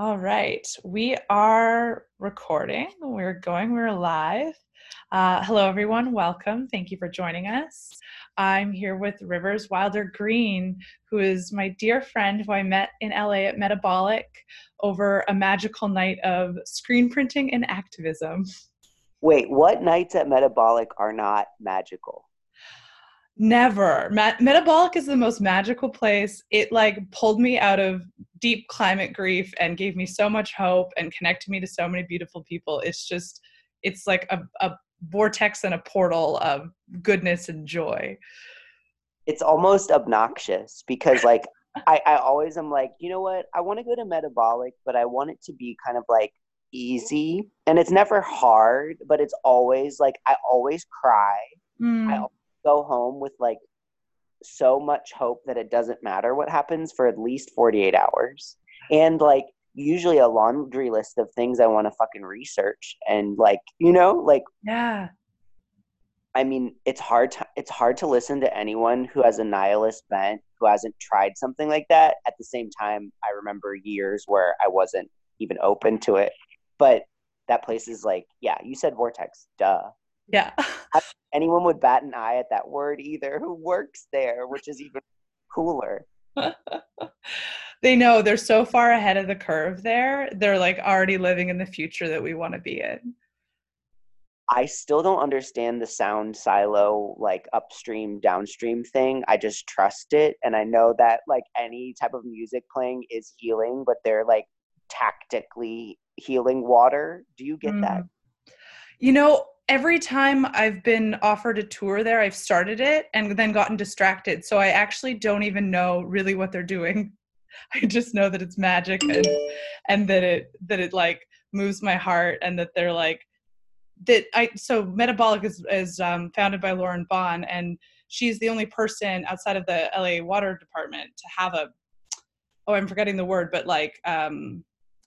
All right, we are recording. We're going, we're live. Uh, hello, everyone. Welcome. Thank you for joining us. I'm here with Rivers Wilder Green, who is my dear friend who I met in LA at Metabolic over a magical night of screen printing and activism. Wait, what nights at Metabolic are not magical? Never. Metabolic is the most magical place. It like pulled me out of deep climate grief and gave me so much hope and connected me to so many beautiful people. It's just, it's like a, a vortex and a portal of goodness and joy. It's almost obnoxious because like I, I always am like, you know what? I want to go to metabolic, but I want it to be kind of like easy. And it's never hard, but it's always like I always cry. Mm. I go home with like so much hope that it doesn't matter what happens for at least 48 hours. And like usually a laundry list of things I want to fucking research and like, you know, like Yeah. I mean, it's hard to it's hard to listen to anyone who has a nihilist bent who hasn't tried something like that. At the same time, I remember years where I wasn't even open to it. But that place is like, yeah, you said vortex, duh. Yeah. anyone would bat an eye at that word either who works there, which is even cooler. they know they're so far ahead of the curve there. They're like already living in the future that we want to be in. I still don't understand the sound silo like upstream downstream thing. I just trust it and I know that like any type of music playing is healing, but they're like tactically healing water. Do you get mm. that? You know, every time I've been offered a tour there, I've started it and then gotten distracted. So I actually don't even know really what they're doing. I just know that it's magic and and that it that it like moves my heart and that they're like that I so metabolic is is um, founded by Lauren Bon and she's the only person outside of the LA water department to have a oh I'm forgetting the word but like um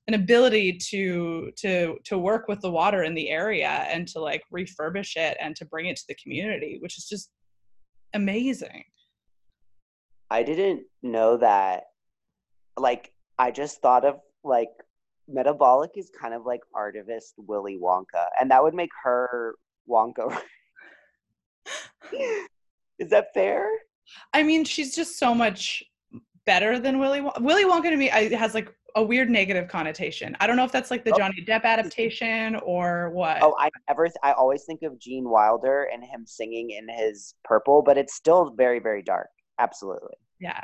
an ability to to to work with the water in the area and to like refurbish it and to bring it to the community which is just amazing. I didn't know that like i just thought of like metabolic is kind of like artivist willy wonka and that would make her wonka is that fair? I mean she's just so much better than willy wonka willy wonka to me has like a weird negative connotation. I don't know if that's like the oh. Johnny Depp adaptation or what. Oh, I ever I always think of Gene Wilder and him singing in his purple, but it's still very very dark. Absolutely. Yeah.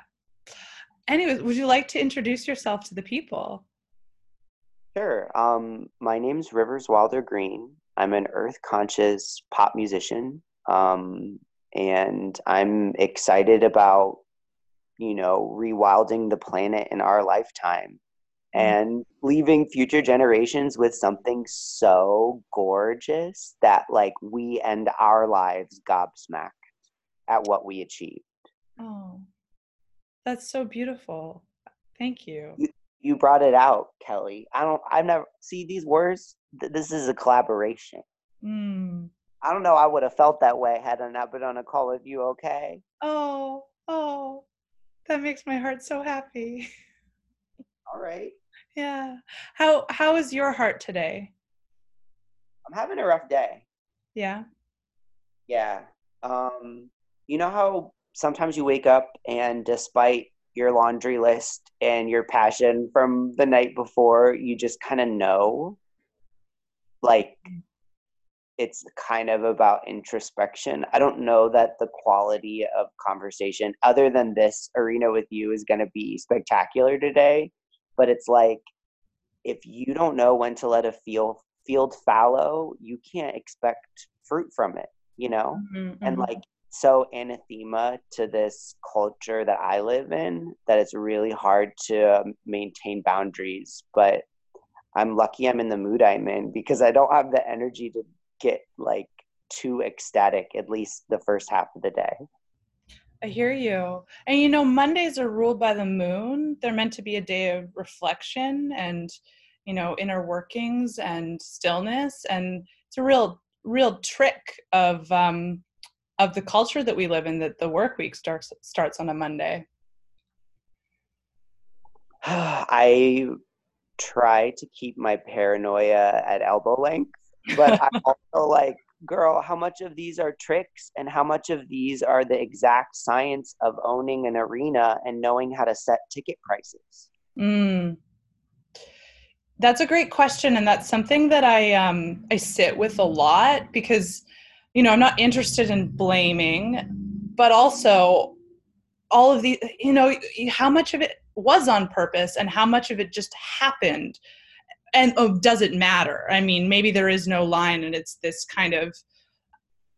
Anyways, would you like to introduce yourself to the people? Sure. Um, my name's Rivers Wilder Green. I'm an earth conscious pop musician. Um, and I'm excited about you know rewilding the planet in our lifetime. And leaving future generations with something so gorgeous that like we end our lives gobsmacked at what we achieved. Oh, that's so beautiful. Thank you. You, you brought it out, Kelly. I don't, I've never, see these words, th- this is a collaboration. Mm. I don't know, I would have felt that way had I not been on a call with you, okay? Oh, oh, that makes my heart so happy. All right. Yeah. How how is your heart today? I'm having a rough day. Yeah. Yeah. Um you know how sometimes you wake up and despite your laundry list and your passion from the night before, you just kind of know like mm. it's kind of about introspection. I don't know that the quality of conversation, other than this arena with you, is going to be spectacular today but it's like if you don't know when to let a field field fallow, you can't expect fruit from it, you know? Mm-hmm, and mm-hmm. like so anathema to this culture that I live in that it's really hard to maintain boundaries. But I'm lucky I'm in the mood I'm in because I don't have the energy to get like too ecstatic, at least the first half of the day. I hear you. And you know, Mondays are ruled by the moon. They're meant to be a day of reflection and, you know, inner workings and stillness. And it's a real, real trick of um, of the culture that we live in that the work week starts starts on a Monday. I try to keep my paranoia at elbow length, but I'm also like, girl, how much of these are tricks and how much of these are the exact science of owning an arena and knowing how to set ticket prices? Mm. That's a great question, and that's something that I um, I sit with a lot because, you know, I'm not interested in blaming, but also all of the, you know, how much of it was on purpose and how much of it just happened and does it matter? I mean, maybe there is no line and it's this kind of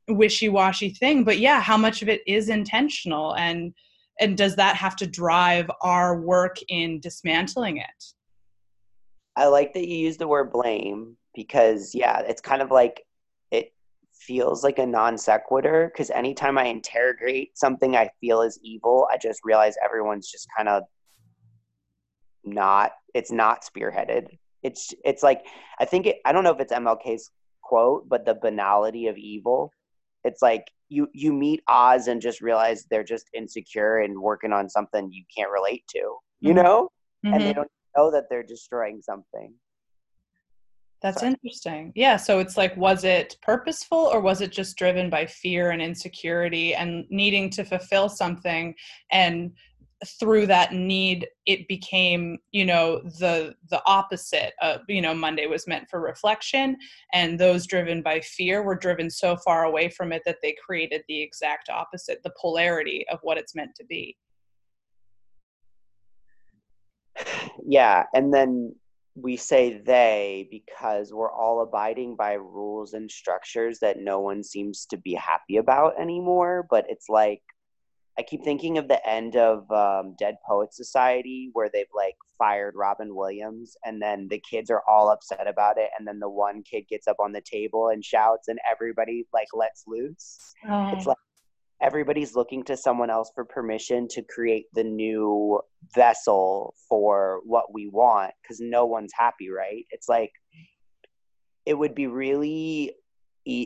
wishy-washy thing, but yeah, how much of it is intentional and and does that have to drive our work in dismantling it? I like that you use the word blame because yeah, it's kind of like it feels like a non sequitur because anytime I interrogate something I feel is evil, I just realize everyone's just kind of not it's not spearheaded it's it's like I think it, I don't know if it's MLK's quote, but the banality of evil. It's like you you meet Oz and just realize they're just insecure and working on something you can't relate to, you mm-hmm. know, mm-hmm. and they mm-hmm. don't know that they're destroying something. That's Sorry. interesting. Yeah. So it's like, was it purposeful or was it just driven by fear and insecurity and needing to fulfill something and through that need it became you know the the opposite of you know monday was meant for reflection and those driven by fear were driven so far away from it that they created the exact opposite the polarity of what it's meant to be. Yeah and then we say they because we're all abiding by rules and structures that no one seems to be happy about anymore but it's like I keep thinking of the end of um, Dead Poet Society where they've like fired Robin Williams and then the kids are all upset about it and then the one kid gets up on the table and shouts and everybody like lets loose. Oh. It's like everybody's looking to someone else for permission to create the new vessel for what we want because no one's happy, right? It's like it would be really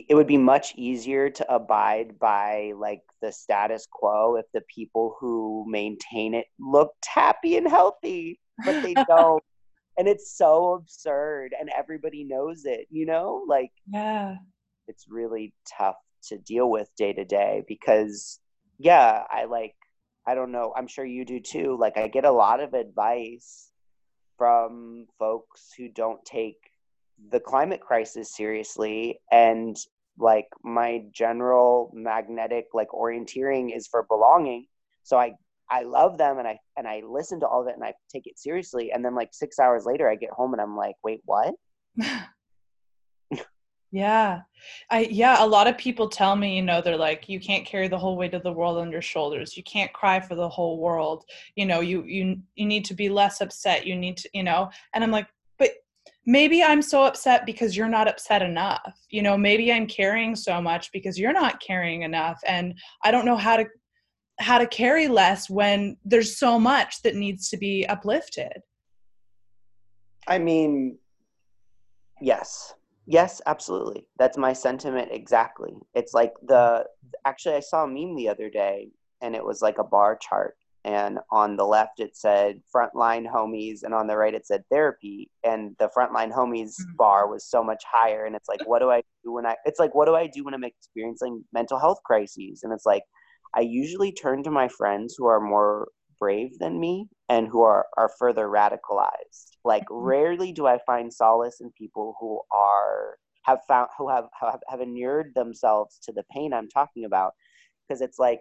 it would be much easier to abide by like the status quo if the people who maintain it looked happy and healthy but they don't. And it's so absurd and everybody knows it you know? Like yeah. it's really tough to deal with day to day because yeah i like i don't know i'm sure you do too like i get a lot of advice from folks who don't take the climate crisis seriously and like my general magnetic like orienteering is for belonging. So i i love them and i and i listen to all of it and i take it seriously. And then like six hours later i get home and i'm like wait what? Yeah. I yeah a lot of people tell me you know they're like you can't carry the whole weight of the world on your shoulders. You can't cry for the whole world. You know you you you need to be less upset. You need to you know? And i'm like maybe I'm so upset because you're not upset enough. You know, maybe I'm carrying so much because you're not carrying enough and I don't know how to how to carry less when there's so much that needs to be uplifted. I mean, yes. Yes, absolutely. That's my sentiment exactly. It's like the actually I saw a meme the other day and it was like a bar chart and on the left it said frontline homies and on the right it said therapy and the frontline homies mm-hmm. bar was so much higher and it's like what do i do when i it's like what do i do when i'm experiencing mental health crises and it's like i usually turn to my friends who are more brave than me and who are are further radicalized like mm-hmm. rarely do i find solace in people who are have found who have have, have inured themselves to the pain i'm talking about because it's like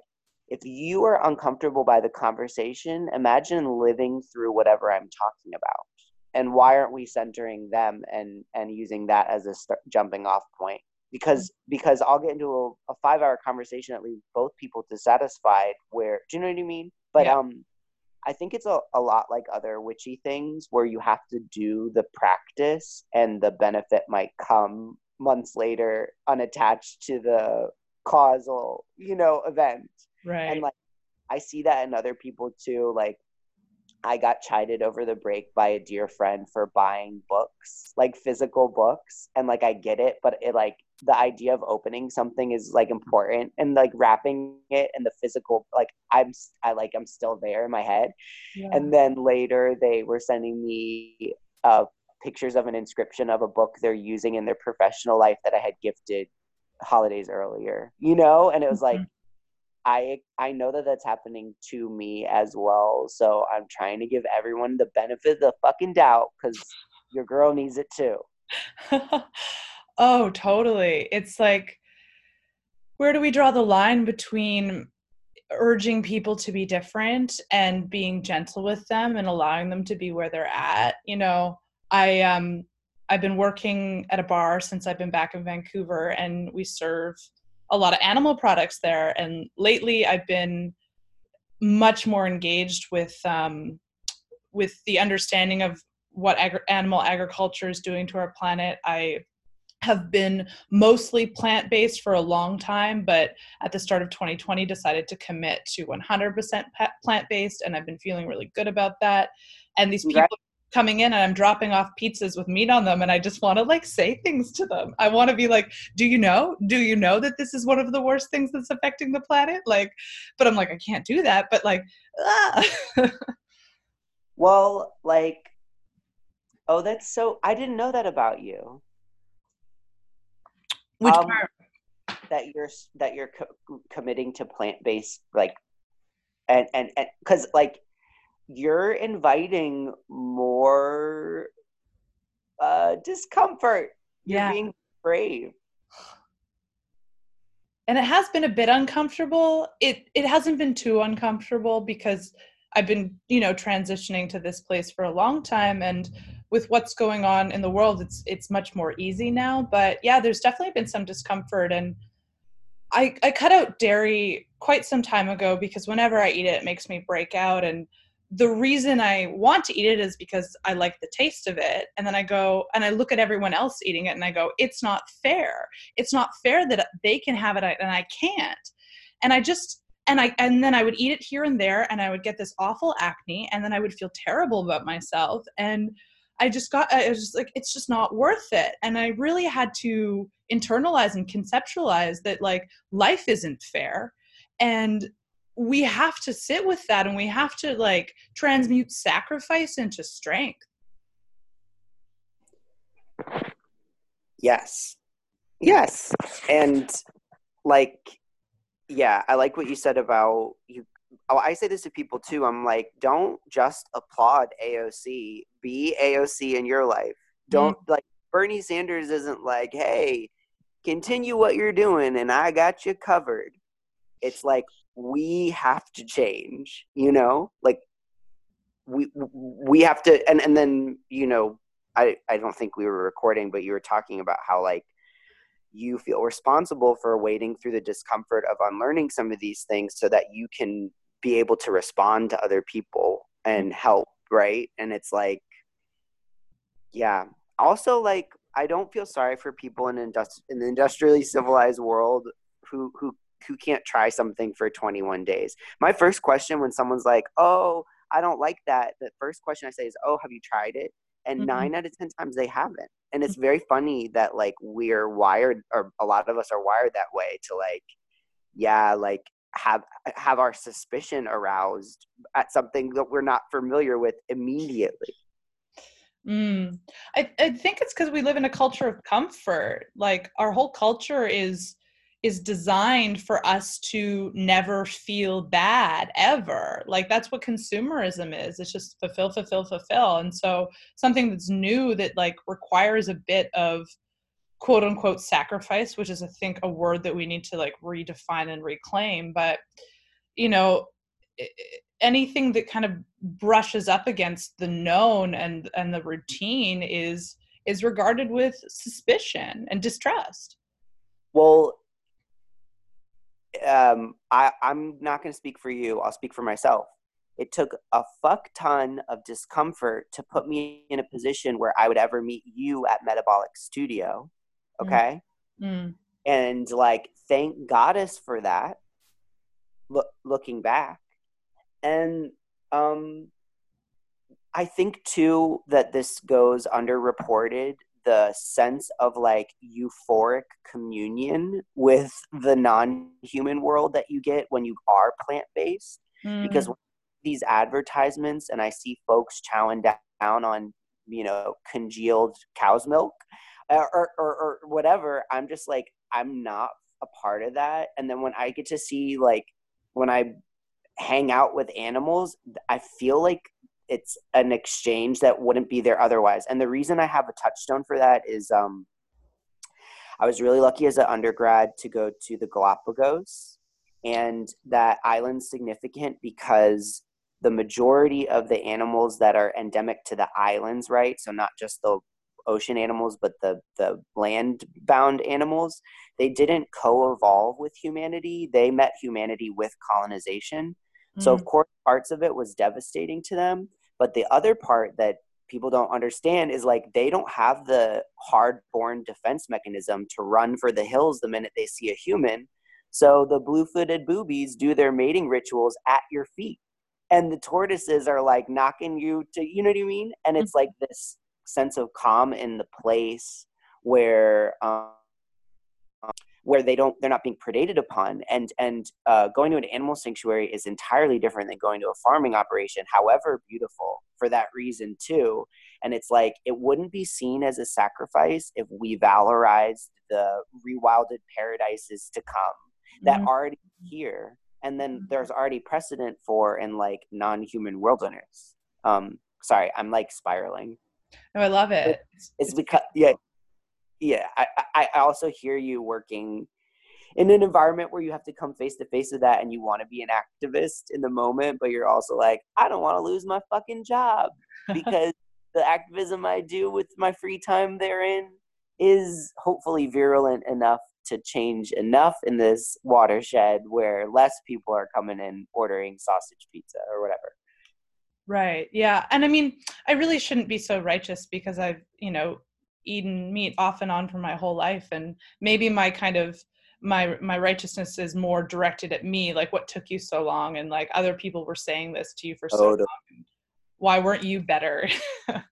if you are uncomfortable by the conversation, imagine living through whatever I'm talking about. And why aren't we centering them and and using that as a st- jumping off point? Because because I'll get into a, a five hour conversation that leaves both people dissatisfied. Where do you know what I mean? But yeah. um, I think it's a, a lot like other witchy things where you have to do the practice and the benefit might come months later unattached to the causal, you know, event. Right. And like I see that in other people too. Like I got chided over the break by a dear friend for buying books, like physical books. And like I get it, but it like the idea of opening something is like important and like wrapping it in the physical like I'm I like I'm still there in my head. Yeah. And then later they were sending me uh, pictures of an inscription of a book they're using in their professional life that I had gifted holidays earlier, you know? And it was like, mm-hmm. I I know that that's happening to me as well. So I'm trying to give everyone the benefit of the fucking doubt because your girl needs it too. oh, totally. It's like, where do we draw the line between urging people to be different and being gentle with them and allowing them to be where they're at? You know, I um I've been working at a bar since I've been back in Vancouver and we serve a lot of animal products there and lately I've been much more engaged with um, with the understanding of what ag- animal agriculture is doing to our planet. I have been mostly plant based for a long time, but at the start of 2020 decided to commit to 100% plant based, and I've been feeling really good about that. And these people coming in and I'm dropping off pizzas with meat on them and I just want to like say things to them. I want to be like, "Do you know? Do you know that this is one of the worst things that's affecting the planet?" Like, but I'm like, I can't do that, but like ah. well, like oh, that's so I didn't know that about you. Which um, part? That you're that you're co- committing to plant-based like and and and cuz like you're inviting more uh, discomfort. You're yeah. being brave. And it has been a bit uncomfortable. It it hasn't been too uncomfortable because I've been, you know, transitioning to this place for a long time and with what's going on in the world it's it's much more easy now, but yeah, there's definitely been some discomfort and I I cut out dairy quite some time ago because whenever I eat it it makes me break out and the reason I want to eat it is because I like the taste of it. And then I go and I look at everyone else eating it and I go, it's not fair. It's not fair that they can have it and I can't. And I just, and I, and then I would eat it here and there and I would get this awful acne and then I would feel terrible about myself. And I just got, I was just like, it's just not worth it. And I really had to internalize and conceptualize that like life isn't fair. And we have to sit with that and we have to like transmute sacrifice into strength. Yes. Yes. And like yeah i like what you said about you oh, i say this to people too i'm like don't just applaud aoc be aoc in your life. Don't mm-hmm. like bernie sanders isn't like hey continue what you're doing and i got you covered. It's like we have to change you know? Like we we have to and and then you know i i don't think we were recording but you were talking about how like you feel responsible for wading through the discomfort of unlearning some of these things so that you can be able to respond to other people and help right? And it's like yeah. Also like i don't feel sorry for people in, industri- in the industrially civilized world who who who can't try something for 21 days. My first question when someone's like, "Oh, I don't like that," the first question I say is, "Oh, have you tried it?" And mm-hmm. nine out of ten times they haven't. And it's very funny that like we're wired, or a lot of us are wired that way to like, yeah, like have have our suspicion aroused at something that we're not familiar with immediately. Mm. I, I think it's because we live in a culture of comfort. Like our whole culture is is designed for us to never feel bad ever. Like that's what consumerism is. It's just fulfill, fulfill, fulfill. And so something that's new that like requires a bit of quote unquote sacrifice, which is I think a word that we need to like redefine and reclaim. But you know, anything that kind of brushes up against the known and and the routine is is regarded with suspicion and distrust. Well, um, I, I'm not going to speak for you. I'll speak for myself. It took a fuck ton of discomfort to put me in a position where I would ever meet you at Metabolic Studio. Mm. Okay. Mm. And like, thank goddess for that. Look, looking back. And um, I think too that this goes underreported the sense of like euphoric communion with the non-human world that you get when you are plant-based mm. because these advertisements and i see folks chowing down on you know congealed cow's milk or, or, or whatever i'm just like i'm not a part of that and then when i get to see like when i hang out with animals i feel like it's an exchange that wouldn't be there otherwise and the reason i have a touchstone for that is um i was really lucky as an undergrad to go to the galapagos and that island's significant because the majority of the animals that are endemic to the islands, right? So not just the ocean animals, but the the land bound animals, they didn't co-evolve with humanity. They met humanity with colonization. So of mm. course, parts of it was devastating to them, but the other part that people don't understand is like they don't have the hard-born defense mechanism to run for the hills the minute they see a human. So the blue-footed boobies do their mating rituals at your feet and the tortoises are like knocking you to you know what i mean and it's like this sense of calm in the place where um, where they don't they're not being predated upon and and uh, going to an animal sanctuary is entirely different than going to a farming operation however beautiful for that reason too. And it's like it wouldn't be seen as a sacrifice if we valorized the rewilded paradises to come that mm-hmm. already here and then mm-hmm. there's already precedent for in like non-human wilderness um sorry i'm like spiraling. No i love it. It's, it's because yeah yeah I, I also hear you working in an environment where you have to come face to face with that and you want to be an activist in the moment but you're also like i don't want to lose my fucking job because the activism i do with my free time therein is hopefully virulent enough to change enough in this watershed where less people are coming in ordering sausage pizza or whatever. Right. Yeah. And I mean, I really shouldn't be so righteous because I've, you know, eaten meat off and on for my whole life and maybe my kind of my my righteousness is more directed at me like what took you so long and like other people were saying this to you for so oh, long why weren't you better?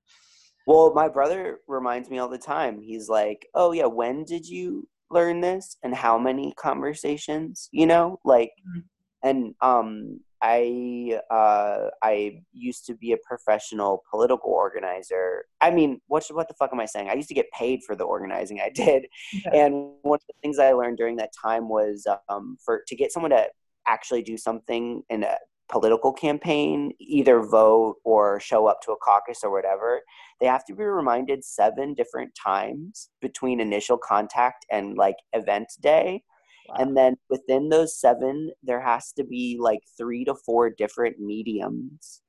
Well my brother reminds me all the time. He's like oh yeah when did you learn this and how many conversations? You know like mm-hmm. and um i uh i used to be a professional political organizer. I mean what what the fuck am i saying? I used to get paid for the organizing i did. And one of the things i learned during that time was um for to get someone to actually do something in a political campaign, either vote or show up to a caucus or whatever, they have to be reminded seven different times between initial contact and like event day. Wow. And then within those seven, there has to be like three to four different mediums.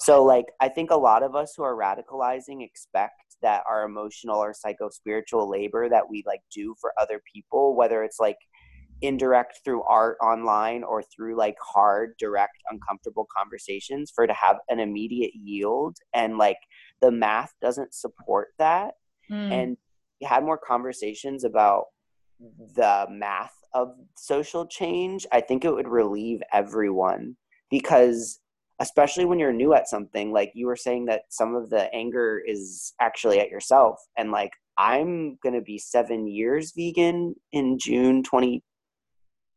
So, like, I think a lot of us who are radicalizing expect that our emotional or psycho spiritual labor that we like do for other people, whether it's like indirect through art online or through like hard direct uncomfortable conversations for to have an immediate yield and like the math doesn't support that mm. and we had more conversations about the math of social change i think it would relieve everyone because especially when you're new at something like you were saying that some of the anger is actually at yourself. And like i'm going to be 7 years vegan in June 20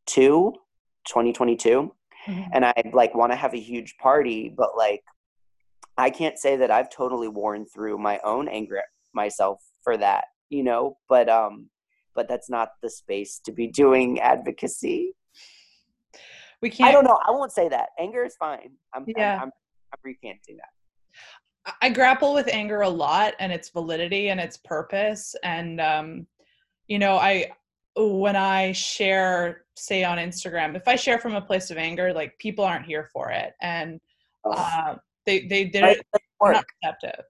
2022 mm-hmm. and i like want to have a huge party but like i can't say that i've totally worn through my own anger at myself for that you know? But um but that's not the space to be doing advocacy we can't i don't know i won't say that anger is fine i'm yeah i'm, I'm, I'm recanting that i grapple with anger a lot and its validity and its purpose and um you know i when I share, say on Instagram, if I share from a place of anger, like people aren't here for it, and oh. uh, they they did not receptive.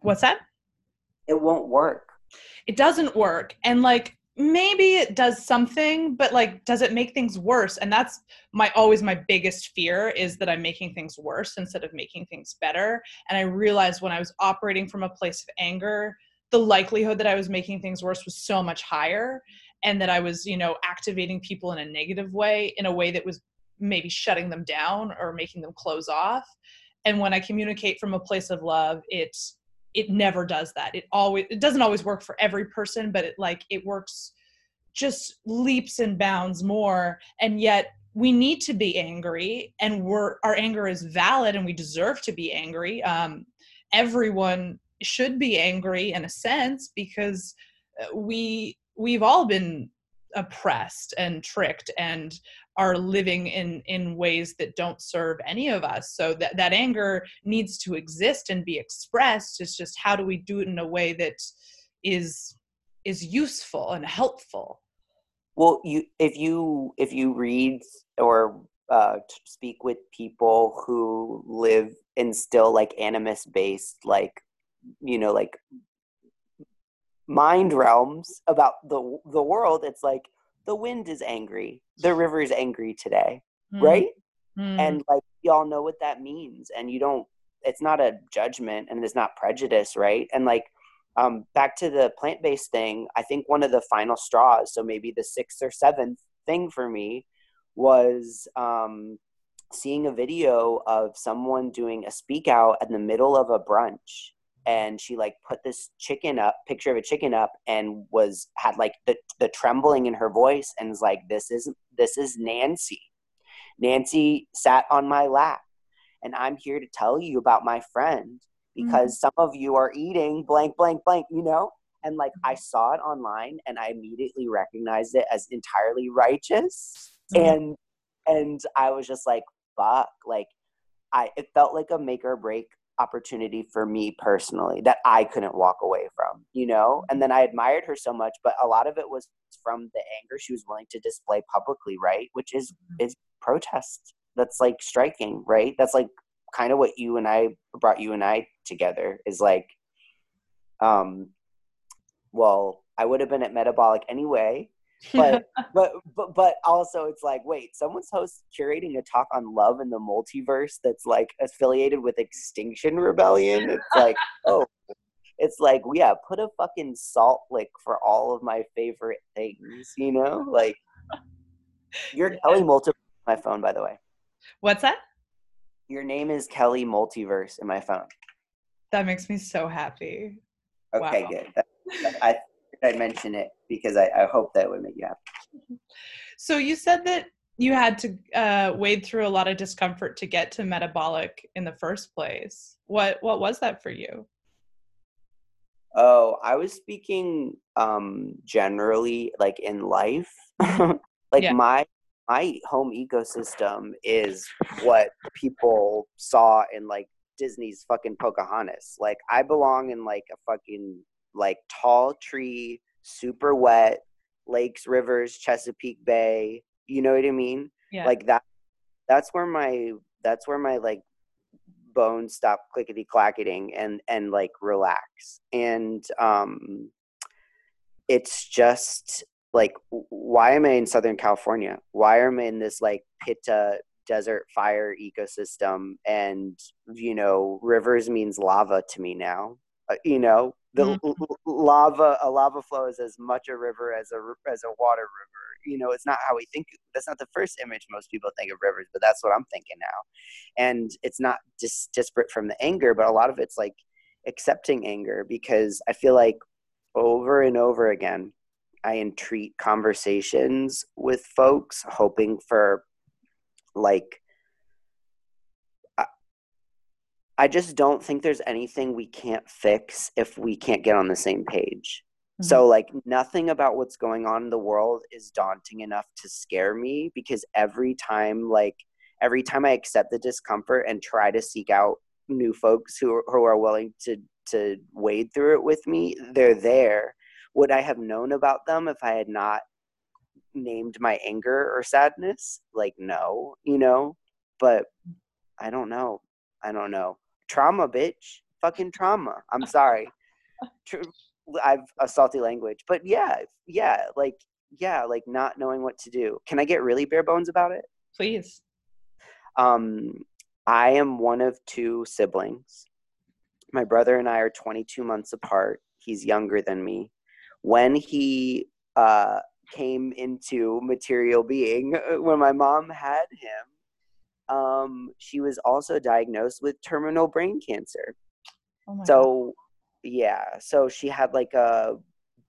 What's that? It won't work. It doesn't work, and like maybe it does something, but like, does it make things worse? And that's my always my biggest fear is that I'm making things worse instead of making things better. And I realized when I was operating from a place of anger the likelihood that I was making things worse was so much higher and that I was, you know, activating people in a negative way, in a way that was maybe shutting them down or making them close off. And when I communicate from a place of love, it it never does that. It always it doesn't always work for every person, but it like it works just leaps and bounds more and yet we need to be angry and we're our anger is valid and we deserve to be angry um, everyone should be angry in a sense because uh, we we've all been oppressed and tricked and are living in in ways that don't serve any of us. So that that anger needs to exist and be expressed. It's just how do we do it in a way that is is useful and helpful? Well you if you if you read or uh, speak with people who live in still like animus based like you know like mind realms about the the world it's like the wind is angry the river is angry today mm. right mm. and like y'all know what that means and you don't it's not a judgment and it's not prejudice right and like um, back to the plant-based thing i think one of the final straws so maybe the sixth or seventh thing for me was um, seeing a video of someone doing a speak out in the middle of a brunch and she like put this chicken up picture of a chicken up and was had like the the trembling in her voice and was like this is this is Nancy Nancy sat on my lap and I'm here to tell you about my friend because mm-hmm. some of you are eating blank blank blank you know and like I saw it online and I immediately recognized it as entirely righteous mm-hmm. and and I was just like fuck like I it felt like a make or break opportunity for me personally that I couldn't walk away from, you know? And then I admired her so much, but a lot of it was from the anger she was willing to display publicly, right? Which is mm-hmm. is protest. That's like striking, right? That's like kind of what you and I brought you and I together is like um well, I would have been at metabolic anyway, but but but but also it's like wait someone's host curating a talk on love in the multiverse that's like affiliated with extinction rebellion it's like oh it's like yeah put a fucking salt lick for all of my favorite things you know? Like you're kelly multiverse my phone by the way. What's that? Your name is kelly multiverse in my phone. That makes me so happy. Okay wow. good. That, i I mention it because I, I hope that would make you happy. So you said that you had to uh, wade through a lot of discomfort to get to metabolic in the first place. What what was that for you? Oh, I was speaking um, generally, like in life. like yeah. my my home ecosystem is what people saw in like Disney's fucking Pocahontas. Like I belong in like a fucking like tall tree, super wet, lakes, rivers, Chesapeake Bay. You know what I mean? Yeah. Like that. That's where my that's where my like bones stop clickety clacketing and and like relax. And um, it's just like why am I in Southern California? Why am I in this like pitta desert fire ecosystem? And you know, rivers means lava to me now. Uh, you know, the mm-hmm. lava a lava flow is as much a river as a as a water river you know it's not how we think that's not the first image most people think of rivers but that's what i'm thinking now and it's not just disparate from the anger but a lot of it's like accepting anger because i feel like over and over again i entreat conversations with folks hoping for like I just don't think there's anything we can't fix if we can't get on the same page. Mm-hmm. So, like, nothing about what's going on in the world is daunting enough to scare me because every time, like, every time I accept the discomfort and try to seek out new folks who are, who are willing to to wade through it with me, they're there. Would I have known about them if I had not named my anger or sadness? Like, no, you know, but I don't know. I don't know trauma, bitch. Fucking trauma. I'm sorry. I've a salty language, but yeah, yeah, like yeah, like not knowing what to do. Can I get really bare bones about it? Please. Um, I am one of two siblings. My brother and I are 22 months apart. He's younger than me. When he uh, came into material being, when my mom had him, um, she was also diagnosed with terminal brain cancer. Oh so, God. yeah, so she had like a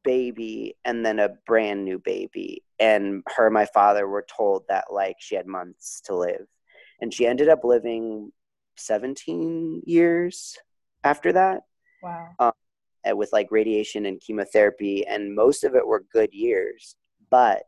baby and then a brand new baby. and her and my father were told that like she had months to live and she ended up living 17 years after that wow um, with like radiation and chemotherapy and most of it were good years but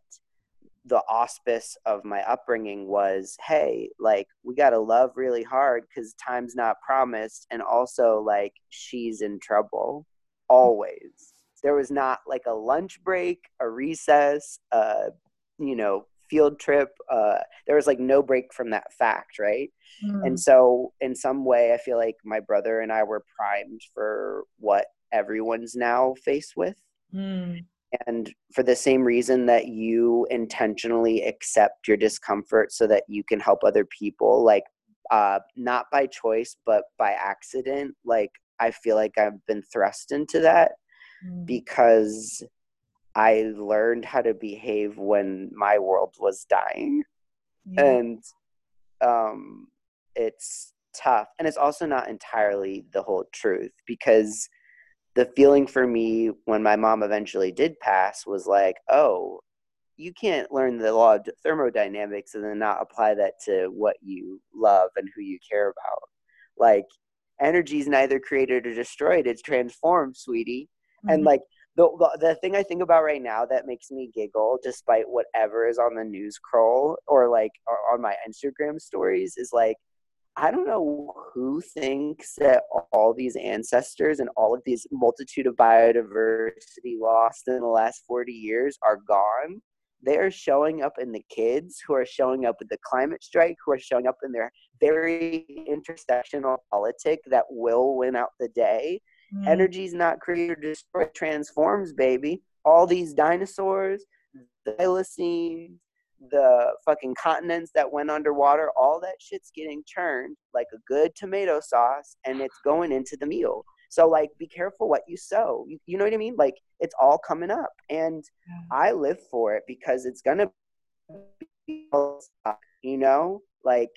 the auspice of my upbringing was hey like we got to love really hard because time's not promised and also like she's in trouble. Always. There was not like a lunch break a recess uh you know field trip uh there was like no break from that fact right? Mm. and so in some way i feel like my brother and i were primed for what everyone's now faced with. Mm and for the same reason that you intentionally accept your discomfort so that you can help other people like uh not by choice but by accident like i feel like i've been thrust into that mm. because i learned how to behave when my world was dying yeah. and um it's tough and it's also not entirely the whole truth because the feeling for me when my mom eventually did pass was like, oh, you can't learn the law of thermodynamics and then not apply that to what you love and who you care about. Like, energy is neither created or destroyed, it's transformed, sweetie. Mm-hmm. And like, the, the thing I think about right now that makes me giggle, despite whatever is on the news crawl or like or on my Instagram stories, is like I don't know who thinks that all these ancestors and all of these multitude of biodiversity lost in the last 40 years are gone. They are showing up in the kids who are showing up with the climate strike, who are showing up in their very intersectional politic that will win out the day. Mm. Energy's not created, destroyed, transforms, baby. All these dinosaurs, the Thylacine, the fucking continents that went underwater, all that shit's getting churned like a good tomato sauce and it's going into the meal. So like be careful what you sow. You, you know what I mean? Like it's all coming up. And. I live for it because it's gonna be you know? Like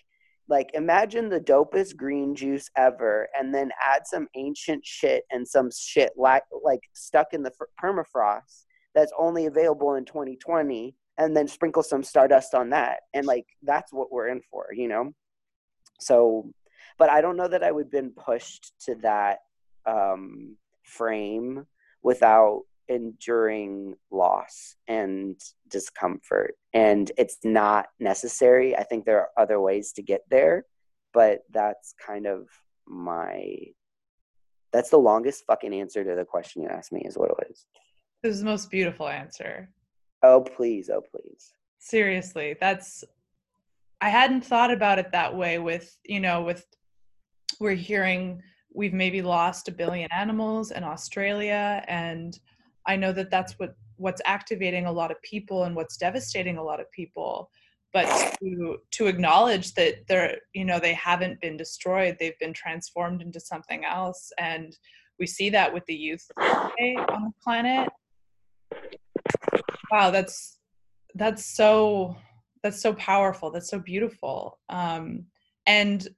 like imagine the dopest green juice ever and then add some ancient shit and some shit like like stuck in the permafrost that's only available in 2020 and then sprinkle some stardust on that. And like that's what we're in for you know? So but i don't know that i would have been pushed to that um frame without enduring loss and discomfort. And it's not necessary. I think there are other ways to get there but that's kind of my that's the longest fucking answer to the question you asked me is what it was. It was the most beautiful answer Oh, please. Oh, please. Seriously, that's, I hadn't thought about it that way with, you know, with, we're hearing we've maybe lost a billion animals in Australia. And I know that that's what, what's activating a lot of people and what's devastating a lot of people but to to acknowledge that they're you know they haven't been destroyed they've been transformed into something else and we see that with the youth on the planet wow that's that's so that's so powerful that's so beautiful um and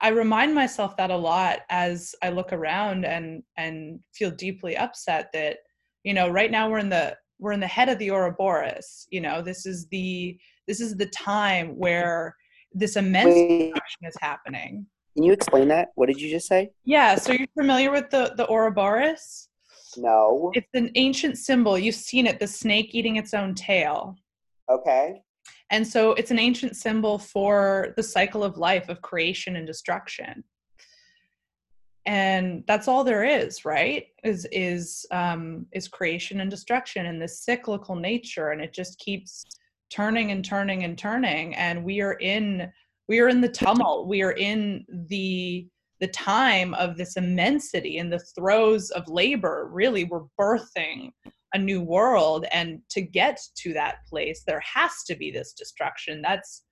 i remind myself that a lot as i look around and and feel deeply upset that you know right now we're in the we're in the head of the ouroboros you know this is the this is the time where this immense destruction is happening. Can you explain that? What did you just say? Yeah so you're familiar with the the ouroboros no. It's an ancient symbol. You've seen it, the snake eating its own tail. Okay. And so it's an ancient symbol for the cycle of life of creation and destruction. And that's all there is, right? Is is um is creation and destruction and this cyclical nature and it just keeps turning and turning and turning and we are in we are in the tumult. We are in the the time of this immensity and the throes of labor really were birthing a new world. And to get to that place there has to be this destruction. That's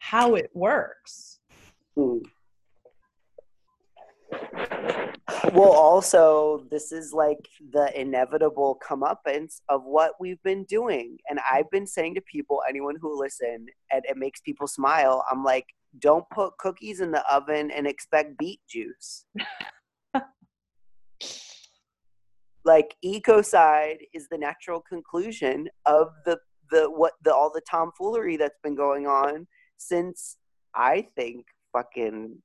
how it works. Hmm. well also this is like the inevitable comeuppance of what we've been doing. And i've been saying to people anyone who listen and it makes people smile i'm like don't put cookies in the oven and expect beet juice. like ecocide is the natural conclusion of the the what the all the tomfoolery that's been going on since I think fucking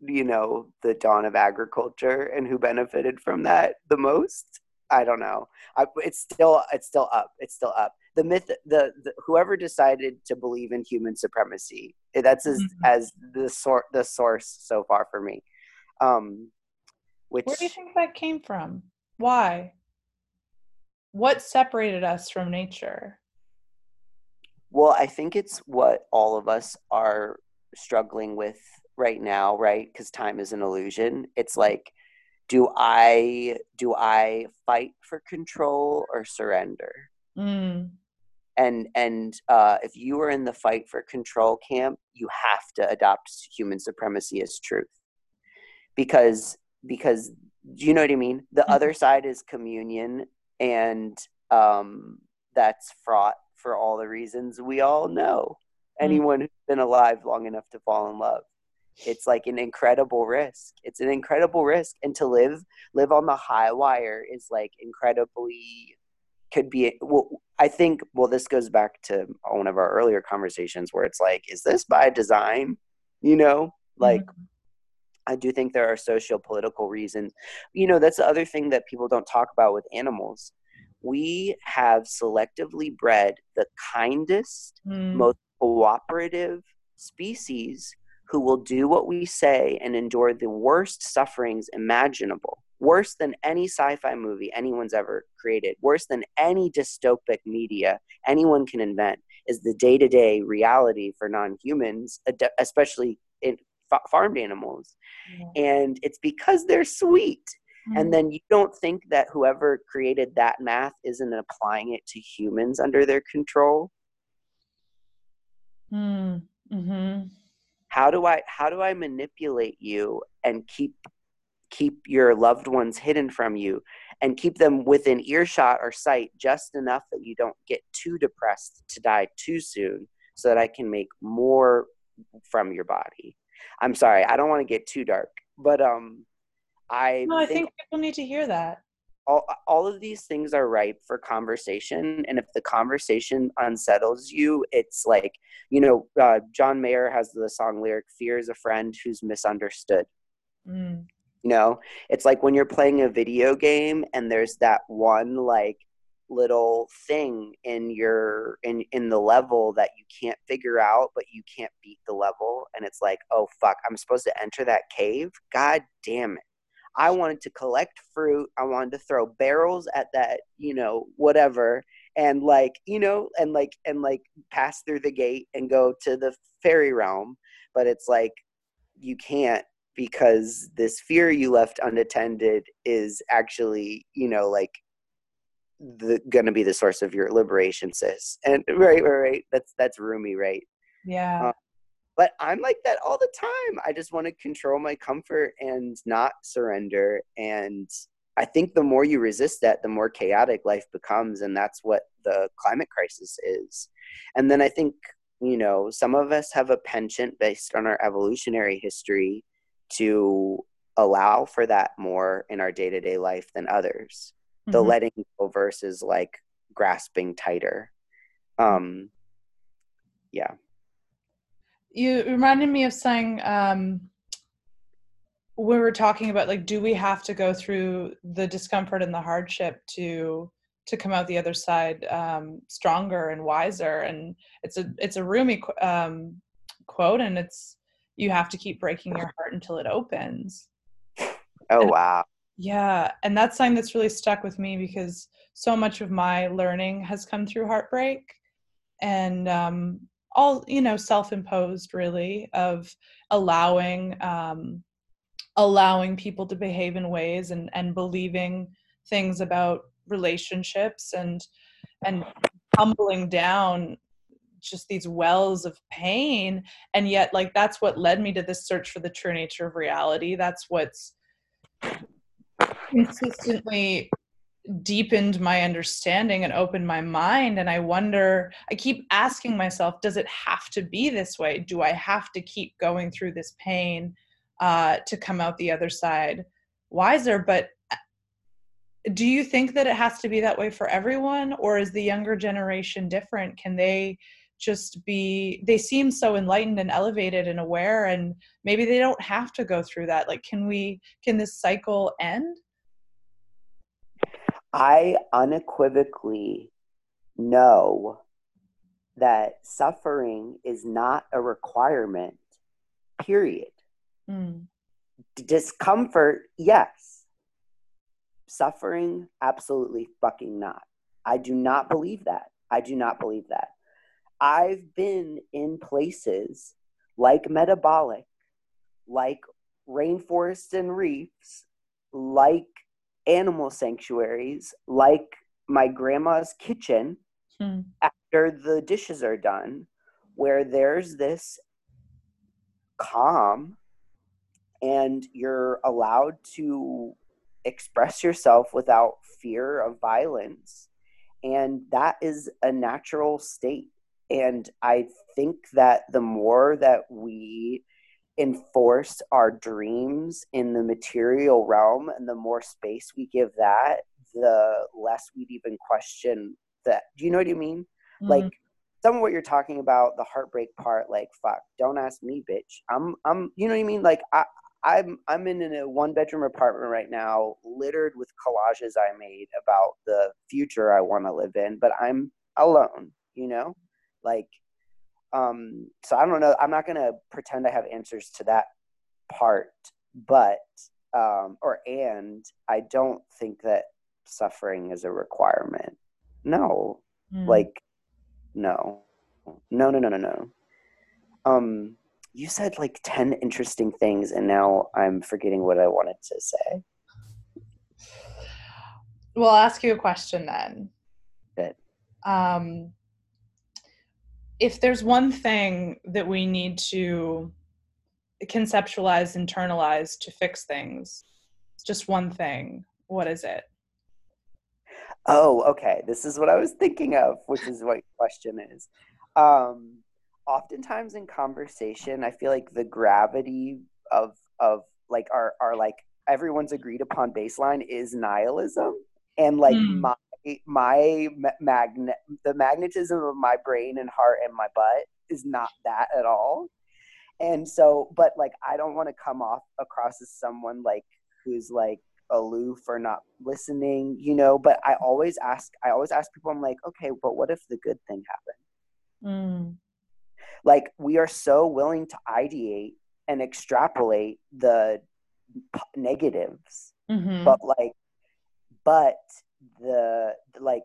you know the dawn of agriculture and who benefited from that the most? I don't know. I, it's still it's still up. It's still up the myth the, the whoever decided to believe in human supremacy eh, that's as mm-hmm. as the sort the source so far for me um which where do you think that came from why what separated us from nature well i think it's what all of us are struggling with right now, right? Because time is an illusion. It's like, do I do I fight for control or surrender? Mm. And and uh, if you are in the fight for control camp, you have to adopt human supremacy as truth, because because you know what I mean. The mm-hmm. other side is communion, and um, that's fraught for all the reasons we all know. Mm. Anyone who's been alive long enough to fall in love it's like an incredible risk it's an incredible risk and to live live on the high wire is like incredibly could be well i think well this goes back to one of our earlier conversations where it's like is this by design you know like mm-hmm. i do think there are social political reasons you know that's the other thing that people don't talk about with animals we have selectively bred the kindest mm. most cooperative species who will do what we say and endure the worst sufferings imaginable, worse than any sci fi movie anyone's ever created, worse than any dystopic media anyone can invent, is the day to day reality for non humans, especially in farmed animals. And it's because they're sweet. Mm-hmm. And then you don't think that whoever created that math isn't applying it to humans under their control. Mm-hmm how do i how do i manipulate you and keep keep your loved ones hidden from you and keep them within earshot or sight just enough that you don't get too depressed to die too soon so that i can make more from your body. I'm sorry i don't want to get too dark but um i no i think, think people need to hear that. all, all of these things are ripe for conversation and if the conversation unsettles you it's like you know uh, john mayer has the song lyric fear is a friend who's misunderstood. Mm. You know it's like when you're playing a video game and there's that one like little thing in your in in the level that you can't figure out but you can't beat the level and it's like oh fuck i'm supposed to enter that cave god damn it I wanted to collect fruit. I wanted to throw barrels at that, you know, whatever, and like, you know, and like, and like pass through the gate and go to the fairy realm. But it's like, you can't because this fear you left unattended is actually, you know, like the gonna be the source of your liberation, sis. And right, right, right. That's that's Rumi right? Yeah. Um, but i'm like that all the time i just want to control my comfort and not surrender and i think the more you resist that the more chaotic life becomes and that's what the climate crisis is and then i think you know some of us have a penchant based on our evolutionary history to allow for that more in our day-to-day life than others. Mm-hmm. the letting go versus like grasping tighter. Um yeah. You reminded me of saying um, we were talking about like do we have to go through the discomfort and the hardship to to come out the other side um, stronger and wiser? And it's a it's a Rumi um, quote and it's you have to keep breaking your heart until it opens. Oh and, wow. Yeah and that's something that's really stuck with me because so much of my learning has come through heartbreak and um, all you know self-imposed really of allowing um, allowing people to behave in ways and and believing things about relationships and and tumbling down just these wells of pain and yet like that's what led me to this search for the true nature of reality. That's what's consistently deepened my understanding and opened my mind and i wonder i keep asking myself does it have to be this way? Do i have to keep going through this pain uh, to come out the other side wiser? But do you think that it has to be that way for everyone or is the younger generation different? Can they just be they seem so enlightened and elevated and aware and maybe they don't have to go through that. Like can we can this cycle end? I unequivocally know that suffering is not a requirement period. Mm. discomfort yes. Suffering absolutely fucking not. I do not believe that. I do not believe that I've been in places like metabolic, like rainforests and reefs, like animal sanctuaries, like my grandma's kitchen hmm. after the dishes are done, where there's this calm and you're allowed to express yourself without fear of violence. And that is a natural state and I think that the more that we enforce our dreams in the material realm and the more space we give that, the less we'd even question that. Do you know what I mean? Mm-hmm. Like some of what you're talking about, the heartbreak part, like fuck, don't ask me, bitch. I'm I'm you know what I mean? Like I I'm I'm in a one bedroom apartment right now, littered with collages I made about the future I want to live in, but I'm alone, you know? Like, um, so I don't know. I'm not going to pretend I have answers to that part, but, um, or, and I don't think that suffering is a requirement. No, mm. like, no, no, no, no, no, no. Um, you said like 10 interesting things and now I'm forgetting what I wanted to say. Well, I'll ask you a question then. Good. Um, if there's one thing that we need to conceptualize, internalize to fix things, just one thing, what is it? Oh, okay. This is what I was thinking of, which is what your question is. Um, oftentimes in conversation, I feel like the gravity of of like our our like everyone's agreed upon baseline is nihilism, and like mm. My magnet the magnetism of my brain and heart and my butt is not that at all and so but like i don't want to come off across as someone like who's like aloof or not listening you know but i always ask i always ask people i'm like okay but what if the good thing happened mm. like we are so willing to ideate and extrapolate the negatives mm-hmm. but like but the like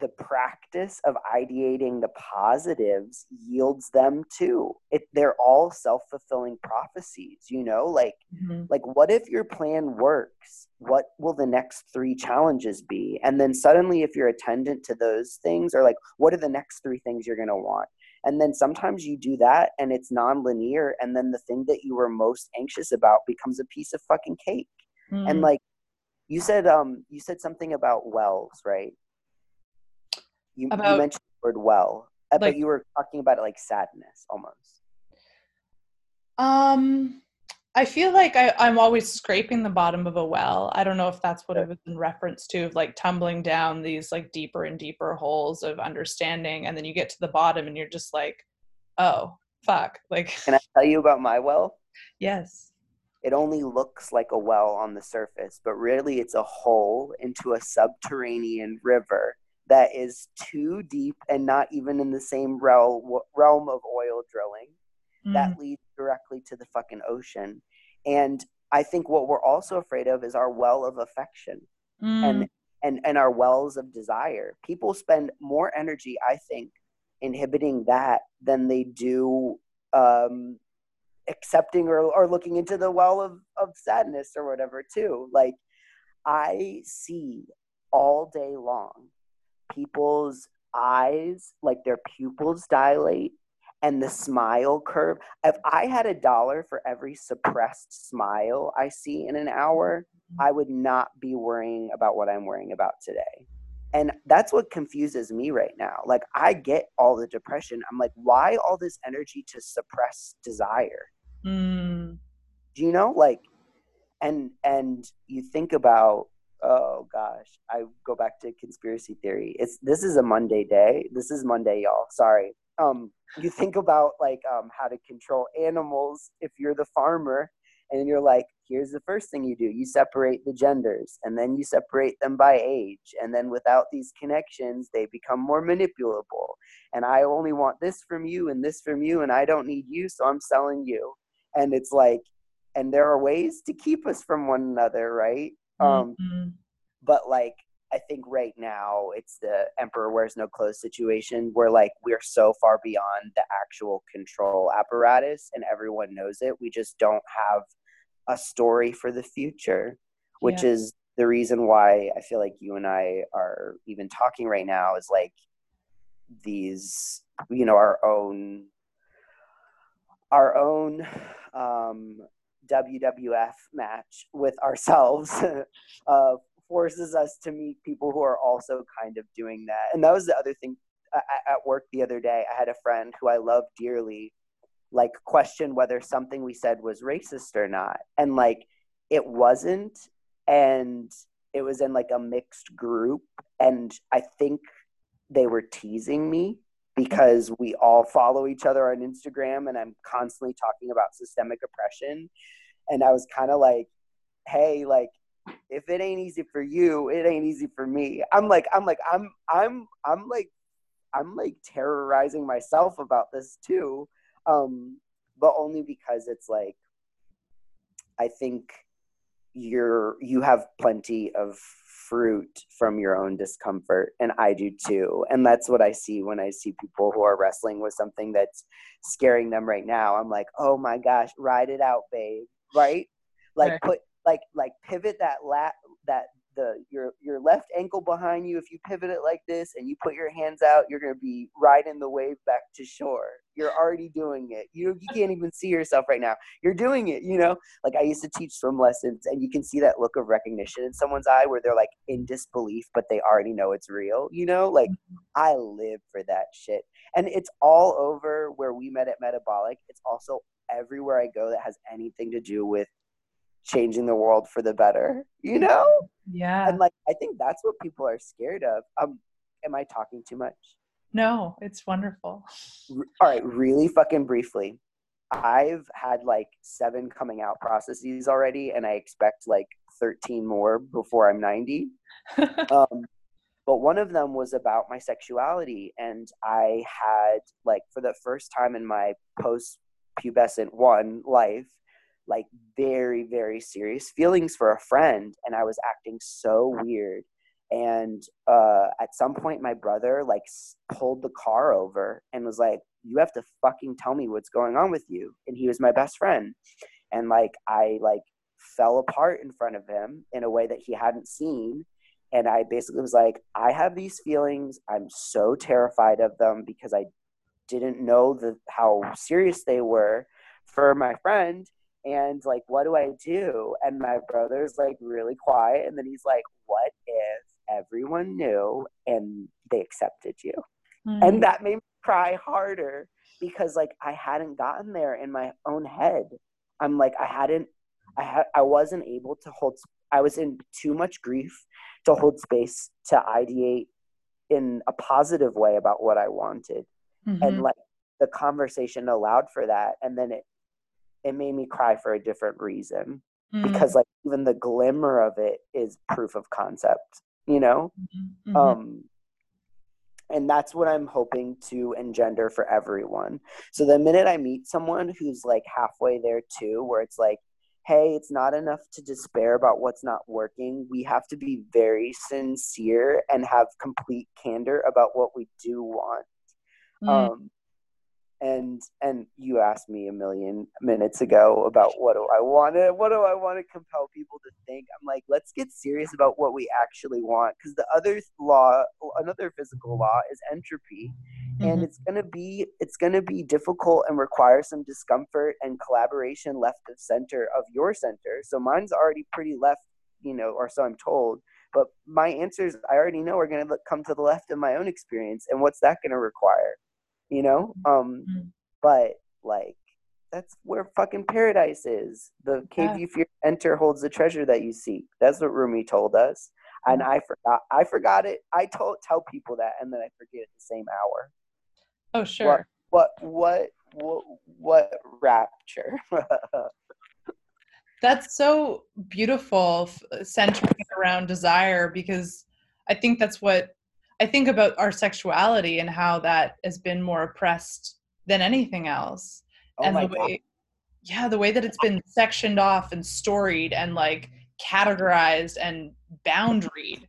the practice of ideating the positives yields them too. It they're all self-fulfilling prophecies you know? Like mm-hmm. like what if your plan works? What will the next three challenges be? And then suddenly if you're attendant to those things or like what are the next three things you're going to want? And then sometimes you do that and it's non-linear and then the thing that you were most anxious about becomes a piece of fucking cake. Mm. and like you said um you said something about wells, right? You, about, you mentioned the word well, uh, like, but you were talking about it like sadness almost. Um, I feel like I, I'm always scraping the bottom of a well. I don't know if that's what it was in reference to, of like tumbling down these like deeper and deeper holes of understanding, and then you get to the bottom and you're just like, oh fuck. Like, can I tell you about my well? Yes it only looks like a well on the surface, but really it's a hole into a subterranean river that is too deep and not even in the same realm realm of oil drilling mm. that leads directly to the fucking ocean. And I think what we're also afraid of is our well of affection mm. and and and our wells of desire. People spend more energy, I think, inhibiting that than they do um, accepting or, or looking into the well of, of sadness or whatever too. Like i see all day long people's eyes like their pupils dilate and the smile curve. If i had a dollar for every suppressed smile i see in an hour i would not be worrying about what i'm worrying about today. And that's what confuses me right now. Like i get all the depression. I'm like why all this energy to suppress desire Mm. Do you know, like, and and you think about oh gosh, I go back to conspiracy theory. It's this is a Monday day. This is Monday, y'all. Sorry. Um, you think about like um how to control animals if you're the farmer, and you're like, here's the first thing you do: you separate the genders, and then you separate them by age, and then without these connections, they become more manipulable. And I only want this from you and this from you, and I don't need you, so I'm selling you. And it's like, and there are ways to keep us from one another, right? Um, Mhm. but like I think right now it's the emperor wears no clothes situation where like we're so far beyond the actual control apparatus and everyone knows it. We just don't have a story for the future, which Yeah. is the reason why I feel like you and I are even talking right now is like these you know our own our own um WWF match with ourselves uh, forces us to meet people who are also kind of doing that. And that was the other thing a- at work the other day. I had a friend who I love dearly, like question whether something we said was racist or not, and like it wasn't, and it was in like a mixed group, and I think they were teasing me because we all follow each other on Instagram and I'm constantly talking about systemic oppression. And I was kind of like, hey, like, if it ain't easy for you, it ain't easy for me. I'm like, I'm like, I'm, I'm, I'm like, I'm like terrorizing myself about this too. Um, but only because it's like, I think you're, you have plenty of fruit from your own discomfort and i do too. And that's what i see when i see people who are wrestling with something that's scaring them right now. I'm like oh my gosh ride it out babe right? Like Right. put like like pivot that lat that the your your left ankle behind you if you pivot it like this and you put your hands out you're going to be riding the wave back to shore. You're already doing it. You you can't even see yourself right now. You're doing it you know? Like I used to teach swim lessons, and you can see that look of recognition in someone's eye where they're like in disbelief, but they already know it's real. You know, like mm-hmm. I live for that shit, and it's all over where we met at Metabolic. It's also everywhere I go that has anything to do with changing the world for the better. You know, Yeah. and like I think that's what people are scared of. Um, am I talking too much? No, it's wonderful. All right, really fucking briefly. I've had like seven coming out processes already, and I expect like 13 more before I'm 90. Um, but one of them was about my sexuality, and I had like for the first time in my post pubescent one life, like very, very serious feelings for a friend, and I was acting so weird. And uh, at some point, my brother like pulled the car over and was like, "You have to fucking tell me what's going on with you." And he was my best friend, and like I like fell apart in front of him in a way that he hadn't seen. And I basically was like, "I have these feelings. I'm so terrified of them because I didn't know the how serious they were for my friend." And like, what do I do? And my brother's like really quiet, and then he's like, "What if everyone knew and they accepted you?" Mm. and that made me cry harder because like i hadn't gotten there in my own head i'm like i hadn't i had i wasn't able to hold i was in too much grief to hold space to ideate in a positive way about what i wanted Mhm. and like the conversation allowed for that and then it it made me cry for a different reason Mm. because like even the glimmer of it is proof of concept you know Mhm. Mhm. um and that's what i'm hoping to engender for everyone so the minute i meet someone who's like halfway there too where it's like hey it's not enough to despair about what's not working we have to be very sincere and have complete candor about what we do want Mm. um and and you asked me a million minutes ago about what do I want to what do I want to compel people to think. I'm like, let's get serious about what we actually want because the other law, another physical law, is entropy, and Mhm. it's gonna be it's gonna be difficult and require some discomfort and collaboration left of center of your center. So mine's already pretty left, you know, or so I'm told. But my answers I already know are gonna come to the left of my own experience, and what's that gonna require? You know, um, Mhm. but like that's where fucking paradise is. The cave Yeah. you fear enter holds the treasure that you seek. That's what Rumi told us. And I forgot I forgot it. I told tell people that and then I forget it the same hour. Oh, sure. What what what what rapture? That's so beautiful, centering around desire, because I think that's what I think about our sexuality and how that has been more oppressed than anything else. oh and the god. way, yeah, the way that it's been sectioned off and storied and like categorized and boundaried.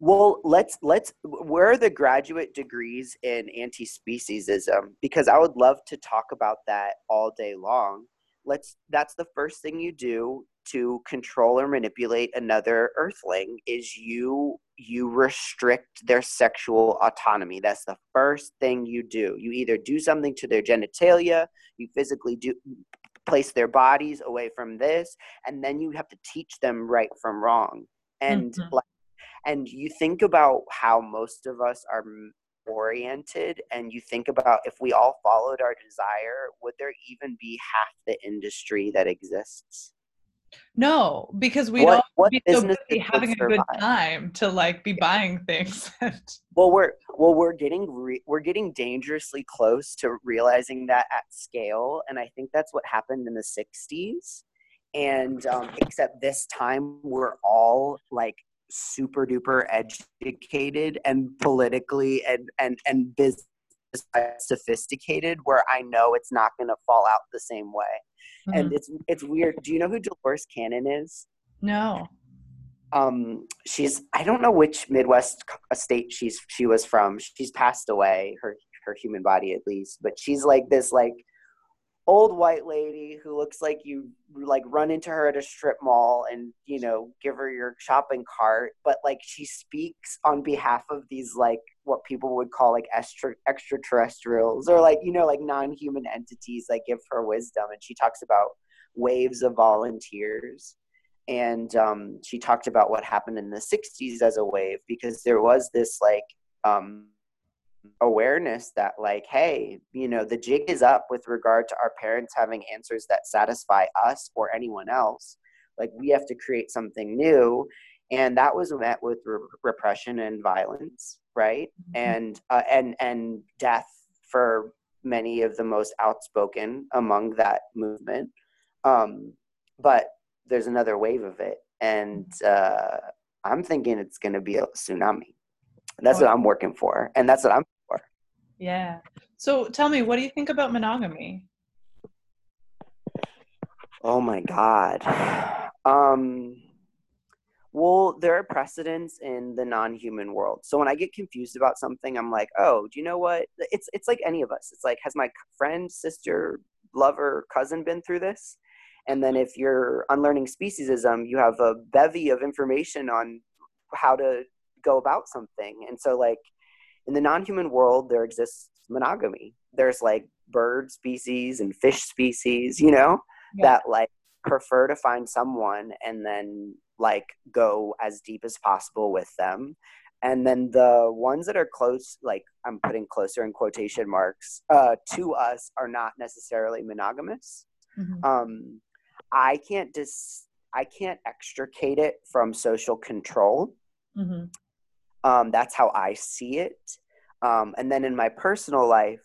Well, let's let's where are the graduate degrees in anti-speciesism? Because I would love to talk about that all day long. Let's that's the first thing you do to control or manipulate another earthling is you you restrict their sexual autonomy. That's the first thing you do. You either do something to their genitalia, you physically do place their bodies away from this, and then you have to teach them right from wrong. And Mhm. like and you think about how most of us are oriented and you think about if we all followed our desire would there even be half the industry that exists No, because we'd What- all what be so busy having a good time to like be buying things. well we're well we're getting re- we're getting dangerously close to realizing that at scale and i think that's what happened in the 60s and um, except this time we're all like super duper educated and politically and and and business sophisticated where i know it's not going to fall out the same way and Mhm. it's it's weird do you know who dolores cannon is no. um she's i don't know which midwest state she's she was from she's passed away her her human body at least but she's like this like old white lady who looks like you like run into her at a strip mall and you know give her your shopping cart but like she speaks on behalf of these like what people would call like extra extraterrestrials or like you know like non-human entities like give her wisdom and she talks about waves of volunteers. And um, she talked about what happened in the 60s as a wave because there was this like um, awareness that like hey you know the jig is up with regard to our parents having answers that satisfy us or anyone else. Like we have to create something new. And that was met with re- repression and violence right? And uh, and and death for many of the most outspoken among that movement. Um, but there's another wave of it. And uh, i'm thinking it's going to be a tsunami. That's what i'm working for and that's what i'm for. Yeah. So tell me, what do you think about monogamy? oh my god. Um well there are precedents in the non-human world. So when i get confused about something i'm like oh do you know what? It's it's like any of us. It's like has my friend sister lover cousin been through this? And then if you're unlearning speciesism you have a bevy of information on how to go about something. And so like in the non-human world there exists monogamy. There's like bird species and fish species you know Yeah. that like prefer to find someone and then like go as deep as possible with them and then the ones that are close like i'm putting closer in quotation marks uh, to us are not necessarily monogamous Mhm. um, i can't dis i can't extricate it from social control Mhm. um, that's how i see it um, and then in my personal life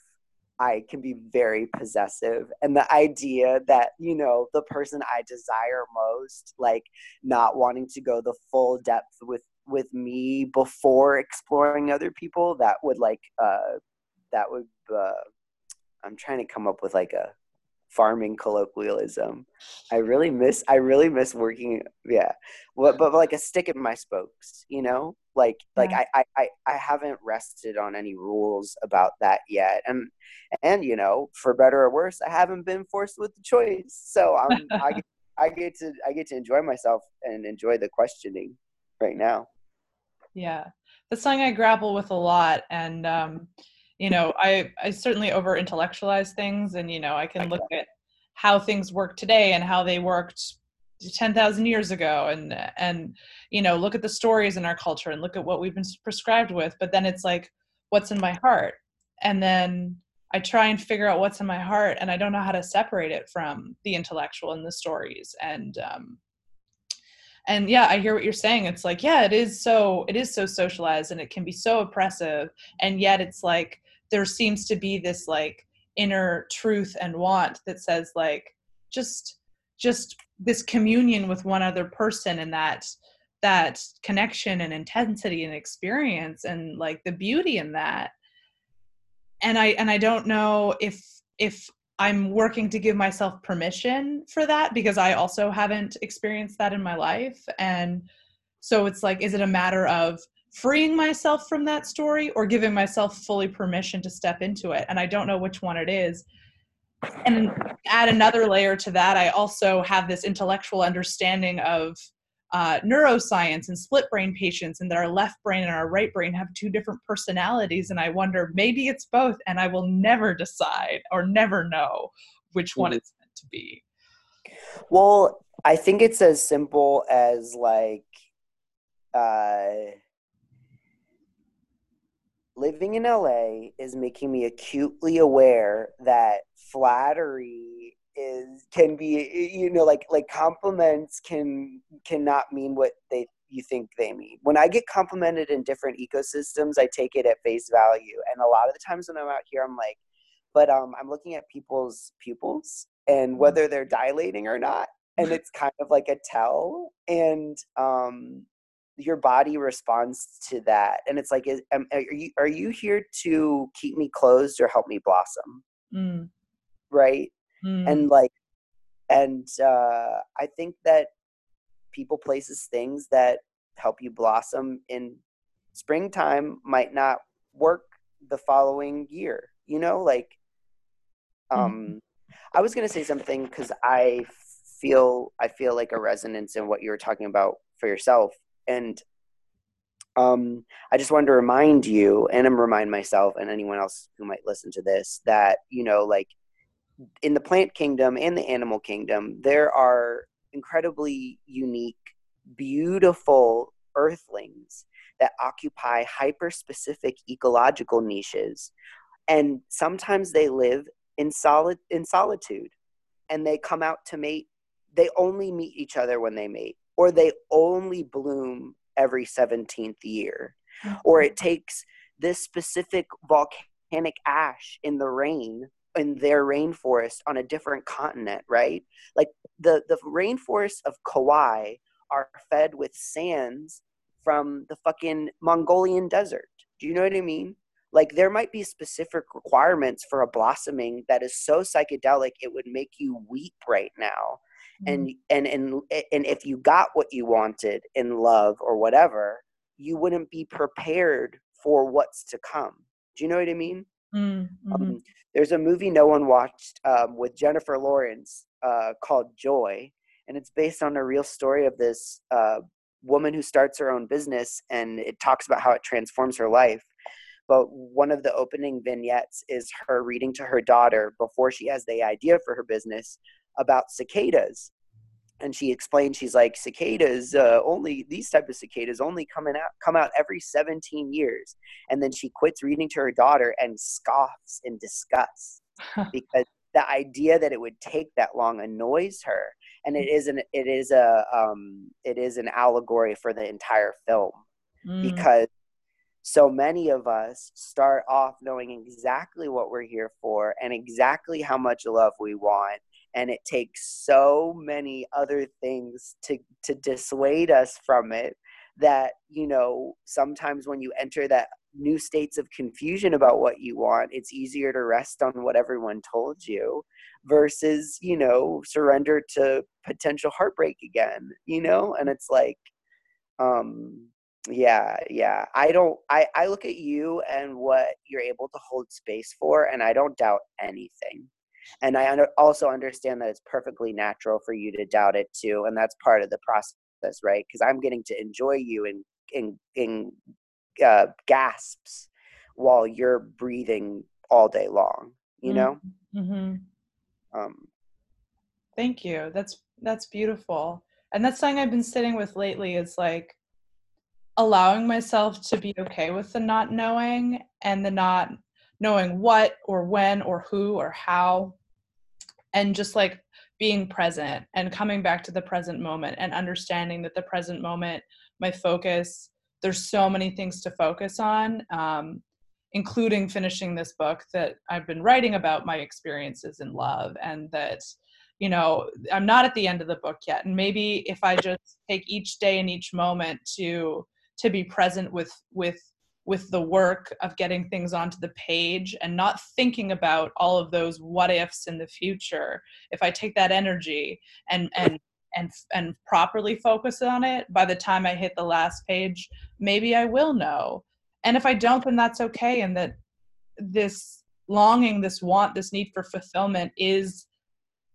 i can be very possessive and the idea that you know the person i desire most like not wanting to go the full depth with with me before exploring other people that would like uh that would uh i'm trying to come up with like a farming colloquialism i really miss i really miss working yeah but, but like a stick in my spokes you know like like Yeah. I, I i i haven't rested on any rules about that yet and and you know for better or worse i haven't been forced with the choice so i'm i get, i get to i get to enjoy myself and enjoy the questioning right now Yeah. That's something I grapple with a lot. And, um, you know, I, I certainly over intellectualize things and, you know, I can look at how things work today and how they worked 10,000 years ago and, and, you know, look at the stories in our culture and look at what we've been prescribed with. But then it's like, what's in my heart? And then I try and figure out what's in my heart, and I don't know how to separate it from the intellectual and the stories. And um, and yeah, I hear what you're saying. It's like, yeah, it is so it is so socialized, and it can be so oppressive, and yet it's like there seems to be this like inner truth and want that says like just just this communion with one other person and that that connection and intensity and experience and like the beauty in that. And i and i don't know if if i'm working to give myself permission for that because i also haven't experienced that in my life. And so it's like is it a matter of freeing myself from that story or giving myself fully permission to step into it. And i don't know which one it is. And add another layer to that i also have this intellectual understanding of uh, neuroscience and split brain patients and that our left brain and our right brain have two different personalities. And i wonder maybe it's both and i will never decide or never know which one mm-hmm. it's meant to be. Well i think it's as simple as like uh living in LA is making me acutely aware that flattery is can be you know like like compliments can cannot mean what they you think they mean. When I get complimented in different ecosystems, I take it at face value. And a lot of the times when I'm out here, I'm like, but um, I'm looking at people's pupils and mm-hmm. whether they're dilating or not. And it's kind of like a tell. And um, your body responds to that and it's like is, um, are you are you here to keep me closed or help me blossom mm. right mm. and like and uh i think that people places things that help you blossom in springtime might not work the following year you know like mm-hmm. um mm. i was going to say something because i feel i feel like a resonance in what you were talking about for yourself and um, I just wanted to remind you, and I'm remind myself and anyone else who might listen to this that you know, like in the plant kingdom and the animal kingdom, there are incredibly unique, beautiful earthlings that occupy hyper specific ecological niches, and sometimes they live in solid in solitude, and they come out to mate. They only meet each other when they mate or they only bloom every 17th year. Mm-hmm. Or it takes this specific volcanic ash in the rain in their rainforest on a different continent, right? Like the, the rainforests of Kauai are fed with sands from the fucking Mongolian desert. Do you know what I mean? Like there might be specific requirements for a blossoming that is so psychedelic it would make you weep right now and mm-hmm. and and and if you got what you wanted in love or whatever you wouldn't be prepared for what's to come do you know what i mean mm-hmm. um, there's a movie no one watched um, with jennifer lawrence uh, called joy and it's based on a real story of this uh, woman who starts her own business and it talks about how it transforms her life but one of the opening vignettes is her reading to her daughter before she has the idea for her business about cicadas. And she explained she's like cicadas uh, only these type of cicadas only coming out come out every 17 years. And then she quits reading to her daughter and scoffs in disgust because the idea that it would take that long annoys her. And it is an it is a um it is an allegory for the entire film mm. because so many of us start off knowing exactly what we're here for and exactly how much love we want and it takes so many other things to to dissuade us from it that you know sometimes when you enter that new states of confusion about what you want it's easier to rest on what everyone told you versus you know surrender to potential heartbreak again you know? And it's like um yeah yeah. I don't i i look at you and what you're able to hold space for and i don't doubt anything and i under, also understand that it's perfectly natural for you to doubt it too and that's part of the process right? Because i'm getting to enjoy you in in in uh, gasps while you're breathing all day long you know? Mm-hmm. um. Thank you. That's that's beautiful. And that's something i've been sitting with lately is like allowing myself to be okay with the not knowing and the not knowing what or when or who or how. And just like being present and coming back to the present moment and understanding that the present moment my focus there's so many things to focus on um, including finishing this book that i've been writing about my experiences in love and that you know i'm not at the end of the book yet. And maybe if i just take each day and each moment to to be present with with with the work of getting things onto the page and not thinking about all of those what ifs in the future. If i take that energy and and and and properly focus on it by the time i hit the last page maybe i will know. And if i don't then that's okay and that this longing this want this need for fulfillment is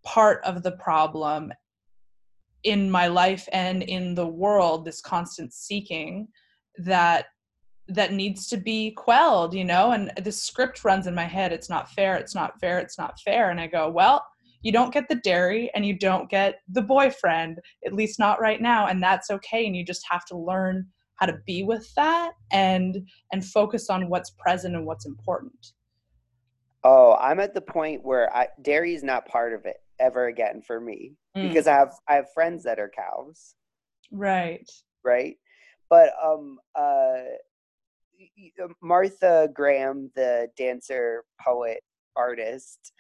part of the problem in my life and in the world this constant seeking that that needs to be quelled you know and the script runs in my head it's not fair it's not fair it's not fair. And i go well you don't get the dairy and you don't get the boyfriend at least not right now and that's okay and you just have to learn how to be with that and and focus on what's present and what's important. Oh i'm at the point where I, dairy is not part of it ever again for me mm. because i have i have friends that are cows. Right. Right? But um uh Martha Graham, the dancer, poet, artist,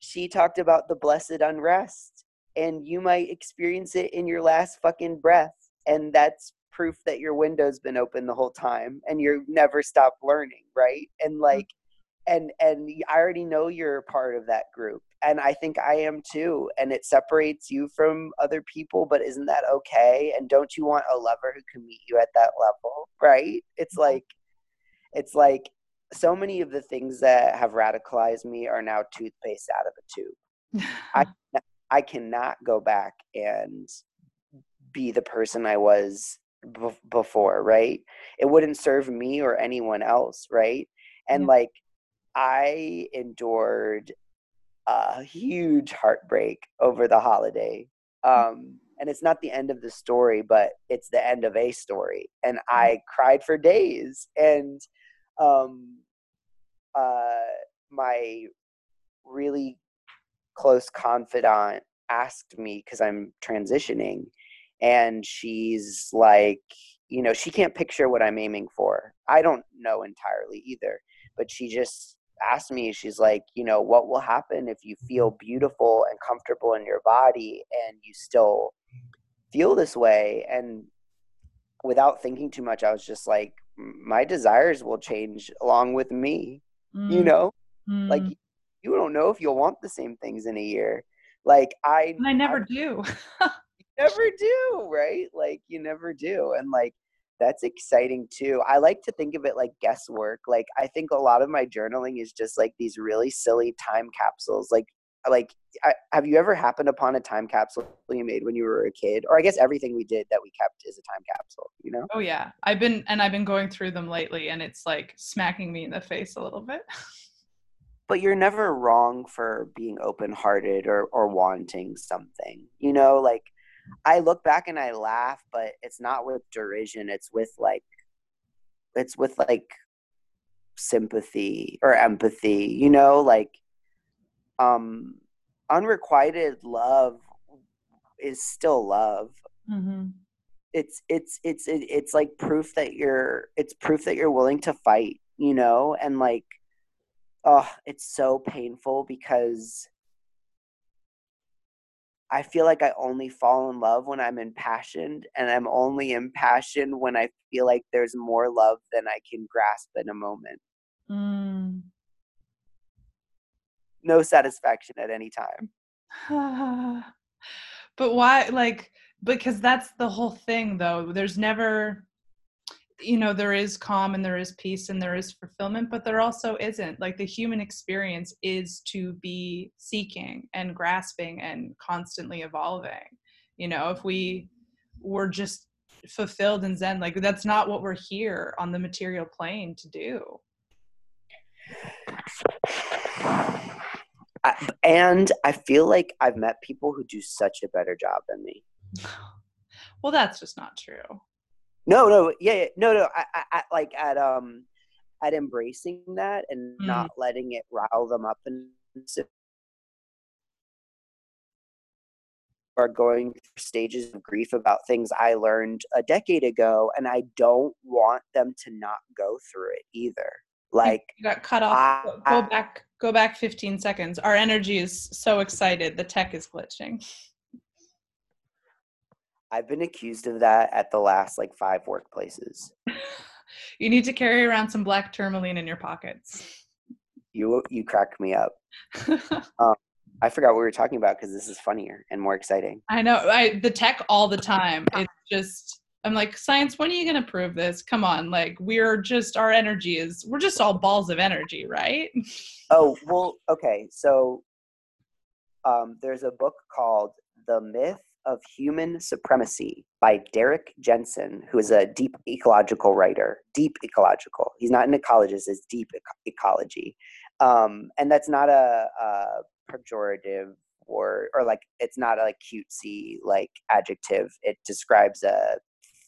she talked about the blessed unrest. And you might experience it in your last fucking breath. And that's proof that your window's been open the whole time and you've never stopped learning, right? And mm-hmm. like, and and I already know you're a part of that group, and I think I am too. And it separates you from other people, but isn't that okay? And don't you want a lover who can meet you at that level, right? It's mm-hmm. like it's like so many of the things that have radicalized me are now toothpaste out of a tube. I I cannot go back and be the person I was b- before, right? It wouldn't serve me or anyone else, right? And yeah. like I endured a huge heartbreak over the holiday. Mm. Um and it's not the end of the story, but it's the end of a story. And I cried for days and um, uh, my really close confidant asked me because I'm transitioning, and she's like, you know, she can't picture what I'm aiming for. I don't know entirely either, but she just asked me, she's like, you know, what will happen if you feel beautiful and comfortable in your body and you still feel this way? And without thinking too much, I was just like, my desires will change along with me mm. you know mm. like you don't know if you'll want the same things in a year. Like i and i never I, do. Never do right? Like you never do. And like that's exciting too. I like to think of it like guesswork. Like i think a lot of my journaling is just like these really silly time capsules. Like like I, have you ever happened upon a time capsule you made when you were a kid? Or i guess everything we did that we kept is a time capsule you know? Oh yeah. I've been and i've been going through them lately and it's like smacking me in the face a little bit. But you're never wrong for being open hearted or or wanting something you know? Like i look back and i laugh but it's not with derision it's with like it's with like sympathy or empathy you know? Like um unrequited love is still love mm-hmm. it's it's it's it, it's like proof that you're it's proof that you're willing to fight you know and like oh it's so painful because I feel like I only fall in love when I'm impassioned, and I'm only impassioned when I feel like there's more love than I can grasp in a moment. Mm no satisfaction at any time. but why like because that's the whole thing though. There's never you know there is calm and there is peace and there is fulfillment but there also isn't like the human experience is to be seeking and grasping and constantly evolving you know if we were just fulfilled in zen like that's not what we're here on the material plane to do I, and I feel like I've met people who do such a better job than me. Well, that's just not true. No, no, yeah, yeah no, no. I, I, I, like at um, at embracing that and Mm. not letting it rile them up and are going through stages of grief about things I learned a decade ago, and I don't want them to not go through it either. Like, you got cut off. I- Go- back. Go back 15 seconds. Our energy is so excited. The tech is glitching. I've been accused of that at the last like five workplaces. You need to carry around some black tourmaline in your pockets. You you crack me up. Um, I forgot what we were talking about because this is funnier and more exciting. I know. I the tech all the time. It's just I'm like, science, when are you gonna prove this? Come on, like we're just our energy is we're just all balls of energy, right? Oh well, okay. So um, there's a book called "The Myth of Human Supremacy" by Derrick Jensen, who is a deep ecological writer. Deep ecological. He's not an ecologist; it's deep eco- ecology, um, and that's not a, a pejorative or or like it's not a like cutesy like adjective. It describes a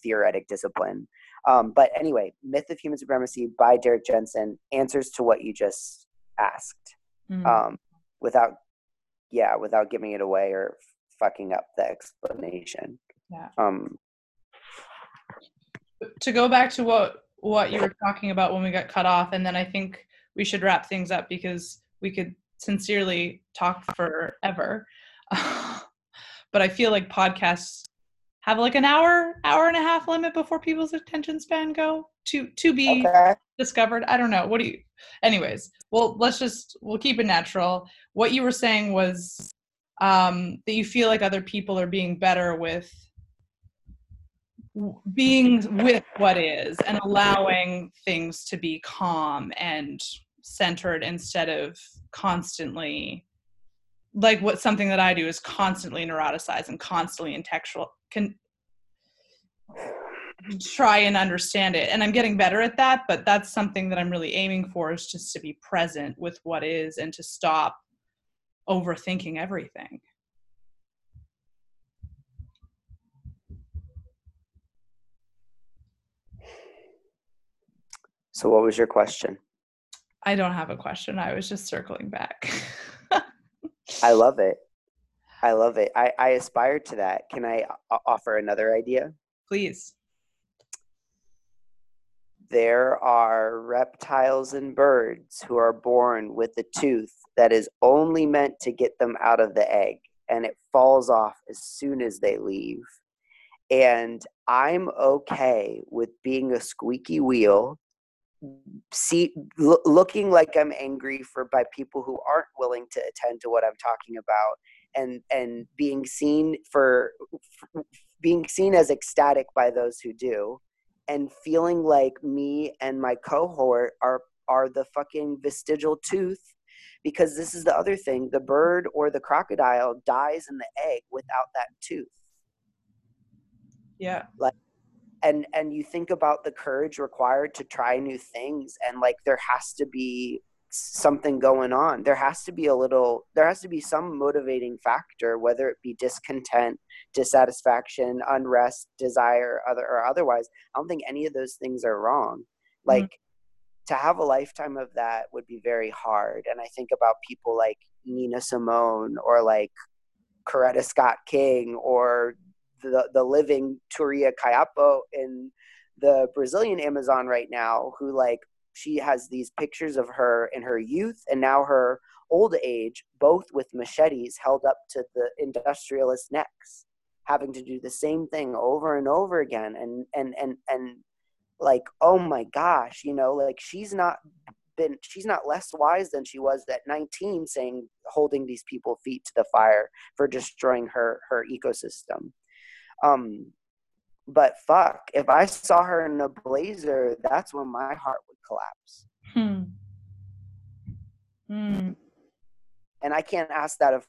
theoretic discipline. Um, but anyway, Myth of Human Supremacy by Derrick Jensen answers to what you just asked Mm. um, without, yeah, without giving it away or fucking up the explanation. Yeah. Um, to go back to what what you were talking about when we got cut off and then i think we should wrap things up because we could sincerely talk forever but i feel like podcasts have like an hour hour and a half limit before people's attention span go to to be okay. discovered? I don't know. What do you anyways well let's just we'll keep it natural. What you were saying was um that you feel like other people are being better with being with what is and allowing things to be calm and centered instead of constantly like what something that i do is constantly neuroticize and constantly intellectual can try and understand it and i'm getting better at that but that's something that i'm really aiming for is just to be present with what is and to stop overthinking everything So, what was your question? i don't have a question i was just circling back I love it. I love it. I, I aspire to that. Can I offer another idea? please There are reptiles and birds who are born with a tooth that is only meant to get them out of the egg, and it falls off as soon as they leave. And I'm okay with being a squeaky wheel, see, lo- looking like I'm angry for by people who aren't willing to attend to what I'm talking about, and and being seen for being seen as ecstatic by those who do and feeling like me and my cohort are are the fucking vestigial tooth because this is the other thing the bird or the crocodile dies in the egg without that tooth. Yeah. Like and and you think about the courage required to try new things and like there has to be something going on there has to be a little there has to be some motivating factor whether it be discontent dissatisfaction unrest desire other or otherwise. I don't think any of those things are wrong. Mm-hmm. Like to have a lifetime of that would be very hard. And i think about people like nina simone or like coretta scott king or the the living Tuira Kayapo in the Brazilian Amazon right now, who like she has these pictures of her in her youth and now her old age, both with machetes held up to the industrialist necks, having to do the same thing over and over again, and and and and like oh my gosh, you know, like she's not been she's not less wise than she was at 19 saying holding these people feet to the fire for destroying her her ecosystem. Um, but fuck, if I saw her in a blazer, that's when my heart would collapse. hmm. Hmm. And I can't ask that of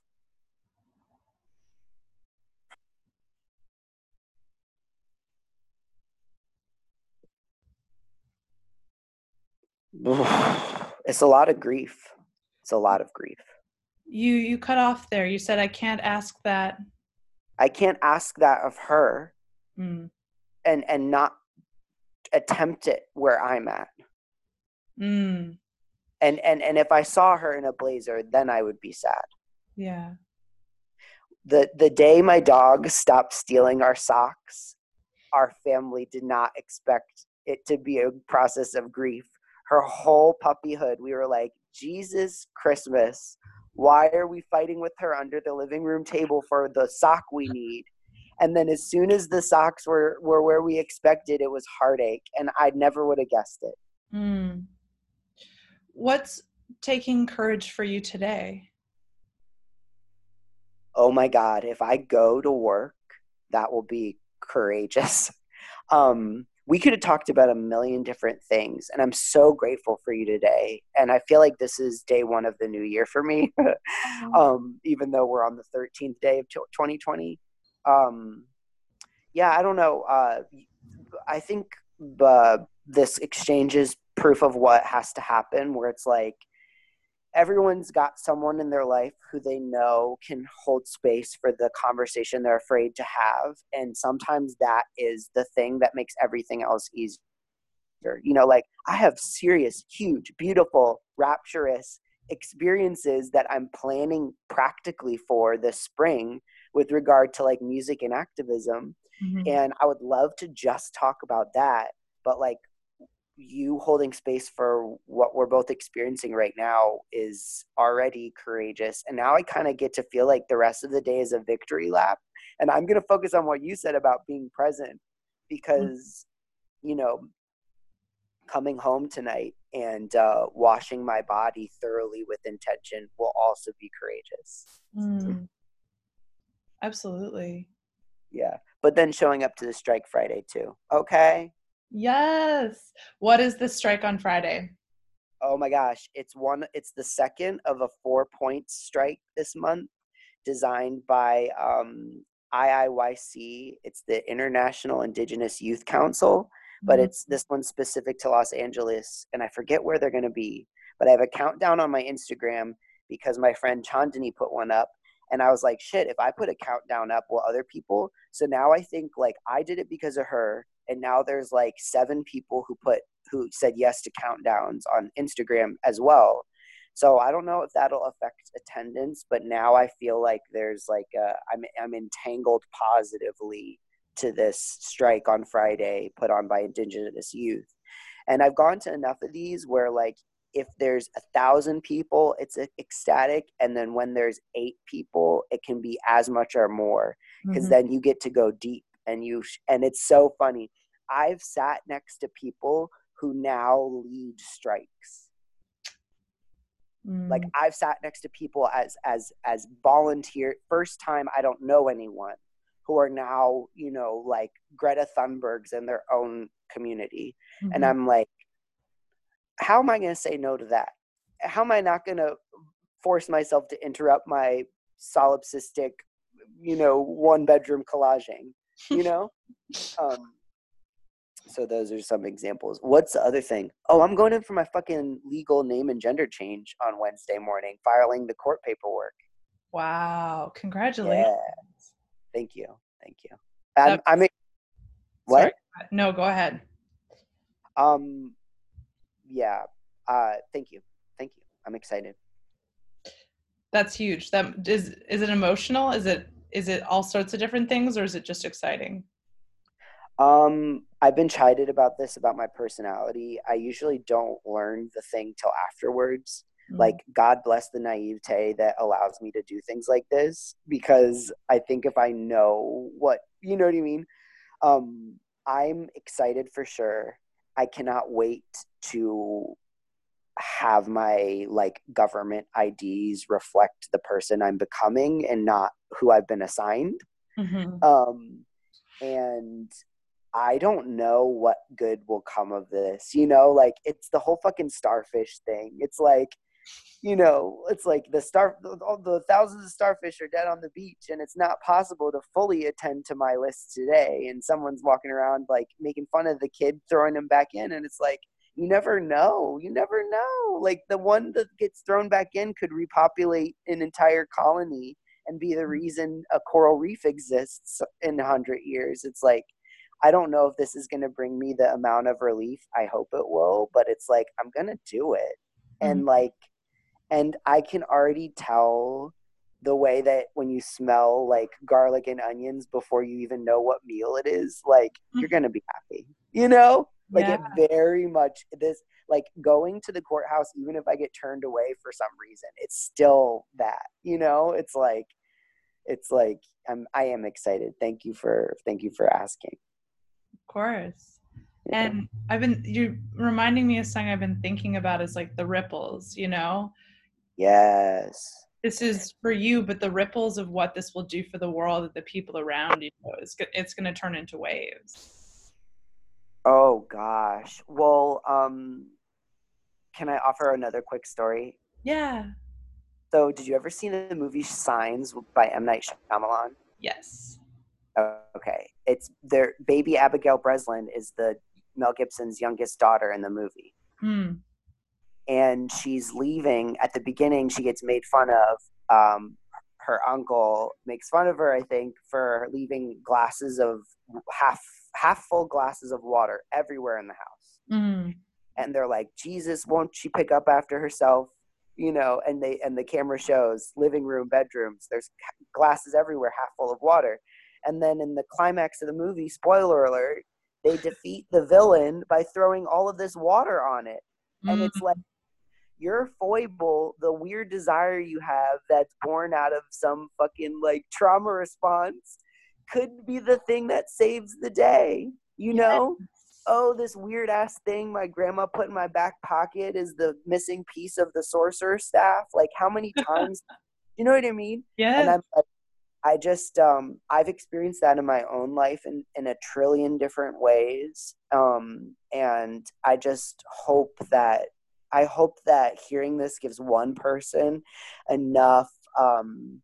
it's a lot of grief. It's a lot of grief. you you cut off there you said i can't ask that I can't ask that of her Hmm. and and not attempt it where I'm at. Mm, And and and if I saw her in a blazer, then I would be sad. yeah. The the day my dog stopped stealing our socks, our family did not expect it to be a process of grief. Her whole puppyhood, we were like, Jesus Christmas, why are we fighting with her under the living room table for the sock we need? And then as soon as the socks were, were where we expected, it was heartache. And I never would have guessed it. Mm. What's taking courage for you today? oh my god if i go to work that will be courageous um we could have talked about a million different things and i'm so grateful for you today and i feel like this is day one of the new year for me um even though we're on the 13th day of 2020 um yeah i don't know uh i think uh, this exchange is proof of what has to happen where it's like everyone's got someone in their life who they know can hold space for the conversation they're afraid to have and sometimes that is the thing that makes everything else easier. You know like i have serious huge beautiful rapturous experiences that i'm planning practically for this spring with regard to like music and activism Mhm. and i would love to just talk about that but like you holding space for what we're both experiencing right now is already courageous and now i kind of get to feel like the rest of the day is a victory lap and i'm going to focus on what you said about being present because you know coming home tonight and uh, washing my body thoroughly with intention will also be courageous Mm. Absolutely. yeah but then showing up to the strike friday too okay Yes. What is the strike on Friday? Oh my gosh, it's one it's the second of a four point strike this month designed by um IIYC. It's the International Indigenous Youth Council, but Mhm. it's this one specific to Los Angeles and I forget where they're going to be. But I have a countdown on my Instagram because my friend Chandani put one up and I was like, shit, if I put a countdown up, will other people? So now I think like I did it because of her and now there's like seven people who put who said yes to countdowns on Instagram as well. So I don't know if that'll affect attendance, but now I feel like there's like a, I'm I'm entangled positively to this strike on Friday put on by Indigenous youth, and I've gone to enough of these where like if there's a thousand people, it's ecstatic, and then when there's eight people, it can be as much or more because Mhm. then you get to go deep and you sh- and it's so funny i've sat next to people who now lead strikes like Mm. i've sat next to people as as as volunteer first time i don't know anyone who are now you know like greta thunbergs in their own community and Mhm. i'm like how am i going to say no to that how am i not going to force myself to interrupt my solipsistic you know one bedroom collaging you know um so those are some examples what's the other thing oh i'm going in for my fucking legal name and gender change on wednesday morning filing the court paperwork Wow. Congratulations. yeah thank you thank you i'm, I'm what Sorry. No, go ahead. um yeah uh thank you thank you i'm excited That's huge. That is is it emotional? Is it is it all sorts of different things or is it just exciting? Um, I've been chided about this about my personality. I usually don't learn the thing till afterwards. Mm. Like God bless the naivete that allows me to do things like this because I think if I know what you know what I mean. Um, I'm excited for sure. I cannot wait to have my like government IDs reflect the person I'm becoming and not who I've been assigned. Mhm. um and i don't know what good will come of this you know? Like it's the whole fucking starfish thing. It's like you know it's like the star all the thousands of starfish are dead on the beach and it's not possible to fully attend to my list today and someone's walking around like making fun of the kid throwing him back in and it's like you never know you never know like the one that gets thrown back in could repopulate an entire colony and be the reason a coral reef exists in a hundred years. It's like I don't know if this is going to bring me the amount of relief I hope it will, but it's like I'm going to do it. Mm-hmm. And like and I can already tell the way that when you smell like garlic and onions before you even know what meal it is, like mm-hmm. you're going to be happy. You know? Like yeah. it very much this like going to the courthouse even if I get turned away for some reason, it's still that. You know? It's like it's like I'm I am excited. Thank you for thank you for asking. Of course. Yeah. And I've been you're reminding me of something I've been thinking about is like the ripples, you know? Yes. This is for you, but the ripples of what this will do for the world, and the people around you, it's it's going to turn into waves. Oh gosh. Well, um, can I offer another quick story? Yeah. So, did you ever see the movie Signs by M Night Shyamalan? Yes. Okay, it's their baby Abigail Breslin is the Mel Gibson's youngest daughter in the movie. Hmm. And she's leaving at the beginning. She gets made fun of. Um, her uncle makes fun of her, I think, for leaving glasses of half half full glasses of water everywhere in the house. Mm. And they're like, Jesus, won't she pick up after herself? you know, and they and the camera shows living room, bedrooms. There's glasses everywhere, half full of water. And then in the climax of the movie, spoiler alert, they defeat the villain by throwing all of this water on it. And it's like your foible, the weird desire you have that's born out of some fucking like trauma response could be the thing that saves the day. You know? Yes oh, this weird ass thing my grandma put in my back pocket is the missing piece of the sorcerer staff. Like, how many times? you know what I mean? Yeah. And I'm like, I just, um, I've experienced that in my own life in, in a trillion different ways. Um, and I just hope that, I hope that hearing this gives one person enough, um,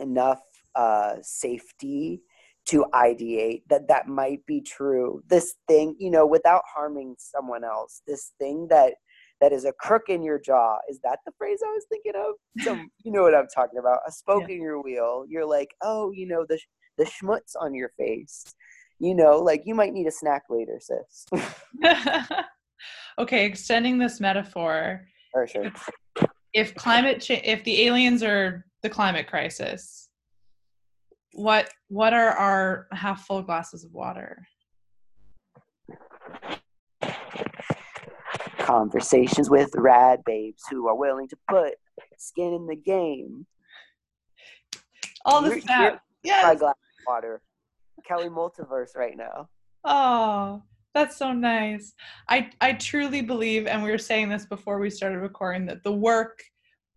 enough, uh, safety to ideate that that might be true. This thing you know without harming someone else this thing that that is a crook in your jaw is that the phrase i was thinking of? Some you know what i'm talking about a spoke yeah. in your wheel. You're like oh you know the the schmutz on your face. You know like you might need a snack later sis okay extending this metaphor For sure. if, if climate change if the aliens are the climate crisis what what are our half full glasses of water? Conversations with rad babes who are willing to put skin in the game. All the stuff yes. my glass of water. Kelly multiverse right now. Oh that's so nice. I i truly believe and we were saying this before we started recording that the work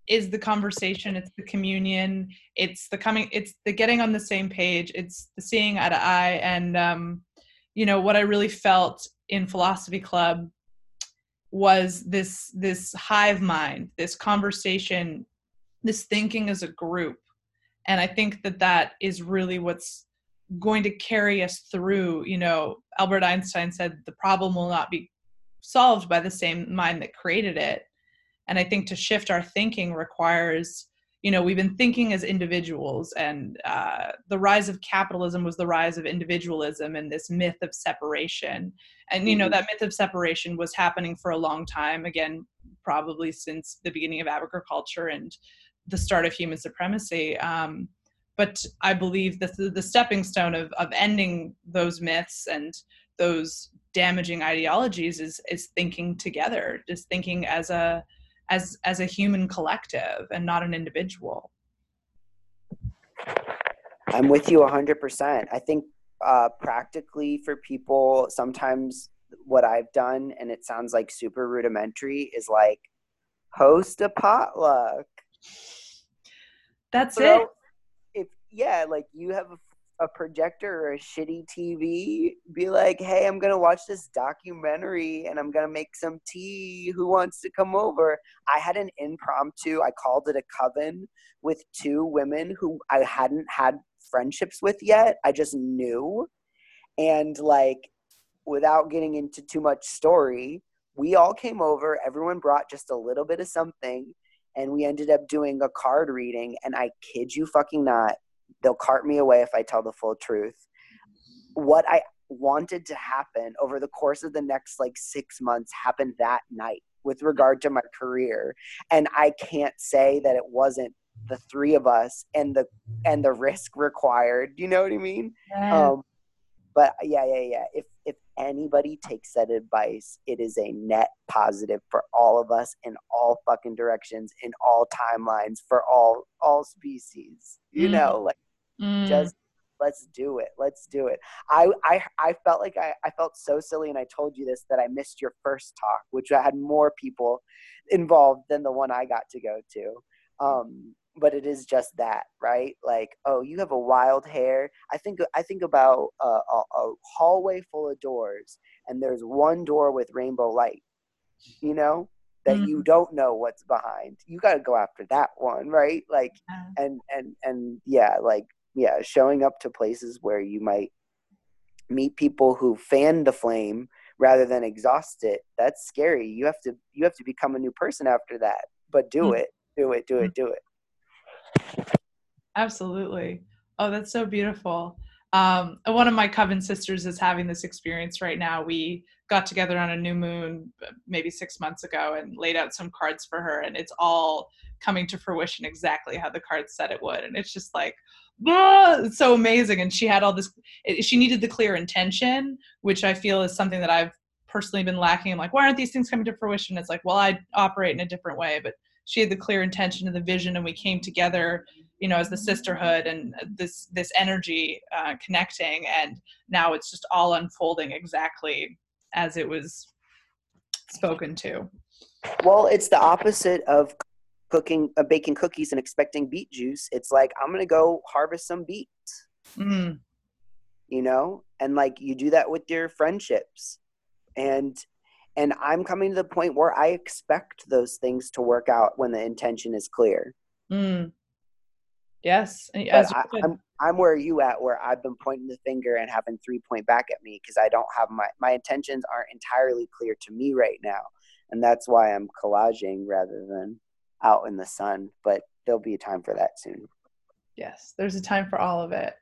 is the conversation it's the communion it's the coming it's the getting on the same page it's the seeing eye to eye and um you know what i really felt in philosophy club was this this hive mind this conversation this thinking as a group and i think that that is really what's going to carry us through you know albert einstein said the problem will not be solved by the same mind that created it. And i think to shift our thinking requires you know we've been thinking as individuals and uh, the rise of capitalism was the rise of individualism and this myth of separation. And you know mm-hmm. that myth of separation was happening for a long time again probably since the beginning of agriculture and the start of human supremacy. Um, but i believe that the, the stepping stone of, of ending those myths and those damaging ideologies is is thinking together just thinking as a as as a human collective and not an individual. I'm with you 100% i think uh, practically for people sometimes what i've done and it sounds like super rudimentary is like host a potluck. That's so it yeah like you have a a projector or a shitty TV, be like, hey, I'm gonna watch this documentary and I'm gonna make some tea. Who wants to come over? I had an impromptu, I called it a coven with two women who I hadn't had friendships with yet. I just knew. And like, without getting into too much story, we all came over, everyone brought just a little bit of something, and we ended up doing a card reading. And I kid you fucking not, they'll cart me away if I tell the full truth. What I wanted to happen over the course of the next like six months happened that night with regard to my career and i can't say that it wasn't the three of us and the and the risk required you know what i mean Yeah. um but yeah yeah yeah if if anybody takes that advice it is a net positive for all of us in all fucking directions in all timelines for all all species you Mm. know like Mm. just let's do it let's do it I, I i felt like I, I felt so silly and i told you this that i missed your first talk which I had more people involved than the one i got to go to um but it is just that right? Like oh you have a wild hair. I think i think about a, a, a hallway full of doors and there's one door with rainbow light you know that you don't know what's behind. You got to go after that one right? Like Yeah. and and and yeah like yeah showing up to places where you might meet people who fan the flame rather than exhaust it that's scary. You have to you have to become a new person after that. But do Mm. it. Do it do it do it Absolutely. Oh, that's so beautiful. Um, one of my coven sisters is having this experience right now. We got together on a new moon uh, maybe six months ago and laid out some cards for her, and it's all coming to fruition exactly how the cards said it would. And it's just like, ah, it's so amazing. And she had all this, it, she needed the clear intention, which I feel is something that I've personally been lacking. I'm like, why aren't these things coming to fruition? It's like, well, I operate in a different way, but she had the clear intention and the vision, and we came together you know as the sisterhood and this this energy uh, connecting and now it's just all unfolding exactly as it was spoken to. Well it's the opposite of cooking uh, baking cookies and expecting beet juice. It's like i'm gonna go harvest some beets. Mm, you know? And like you do that with your friendships. And and i'm coming to the point where i expect those things to work out when the intention is clear mm. yes as I, I'm, I'm where you at where I've been pointing the finger and having three point back at me because I don't have my my intentions aren't entirely clear to me right now, and that's why I'm collaging rather than out in the sun. But there'll be a time for that soon. yes there's a time for all of it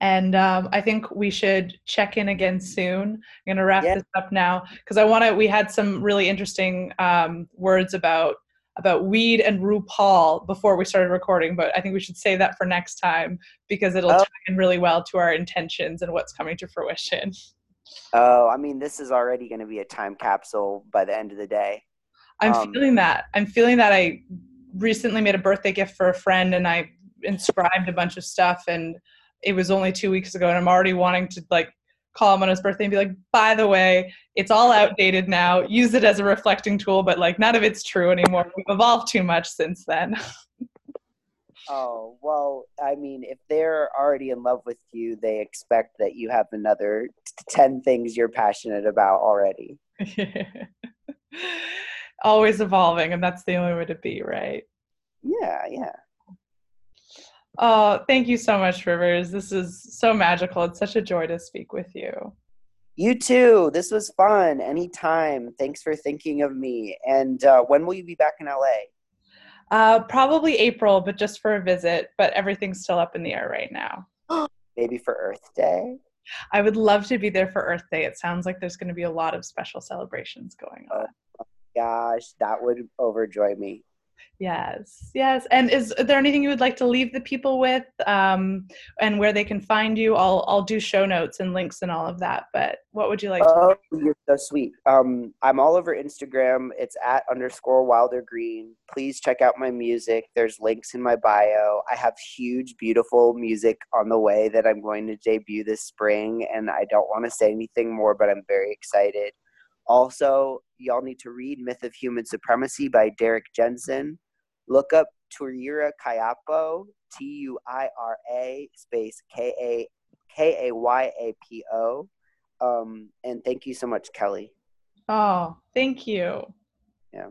and um, i think we should check in again soon i'm going to wrap Yeah. this up now because i want to we had some really interesting um, words about about weed and RuPaul before we started recording, but I think we should say that for next time because it'll Oh. tie in really well to our intentions and what's coming to fruition. Oh, I mean, this is already going to be a time capsule by the end of the day. I'm Um, feeling that. I'm feeling that I recently made a birthday gift for a friend and I inscribed a bunch of stuff and it was only two weeks ago and I'm already wanting to like call him on his birthday and be like, by the way, it's all outdated now. Use it as a reflecting tool, but like none of it's true anymore. We've evolved too much since then. Oh, well, I mean, if they're already in love with you, they expect that you have another t- 10 things you're passionate about already. Always evolving, and that's the only way to be, right? Yeah, yeah. Oh, thank you so much, Rivers. This is so magical. It's such a joy to speak with you. You too. This was fun. Anytime. Thanks for thinking of me. And uh, when will you be back in LA? Uh, probably April, but just for a visit. But everything's still up in the air right now. Maybe for Earth Day? I would love to be there for Earth Day. It sounds like there's going to be a lot of special celebrations going on. Gosh, that would overjoy me. Yes, yes. And is there anything you would like to leave the people with, um, and where they can find you? I'll I'll do show notes and links and all of that. But what would you like? to Oh, you're so sweet. Um, I'm all over Instagram. It's at underscore Wilder Green. Please check out my music. There's links in my bio. I have huge, beautiful music on the way that I'm going to debut this spring, and I don't want to say anything more, but I'm very excited. Also, y'all need to read Myth of Human Supremacy by Derrick Jensen. Look up Tuira Kayapo, T U I R A space K A K A Y A P O. Um, and thank you so much, Kelly. Oh, thank you. Yeah.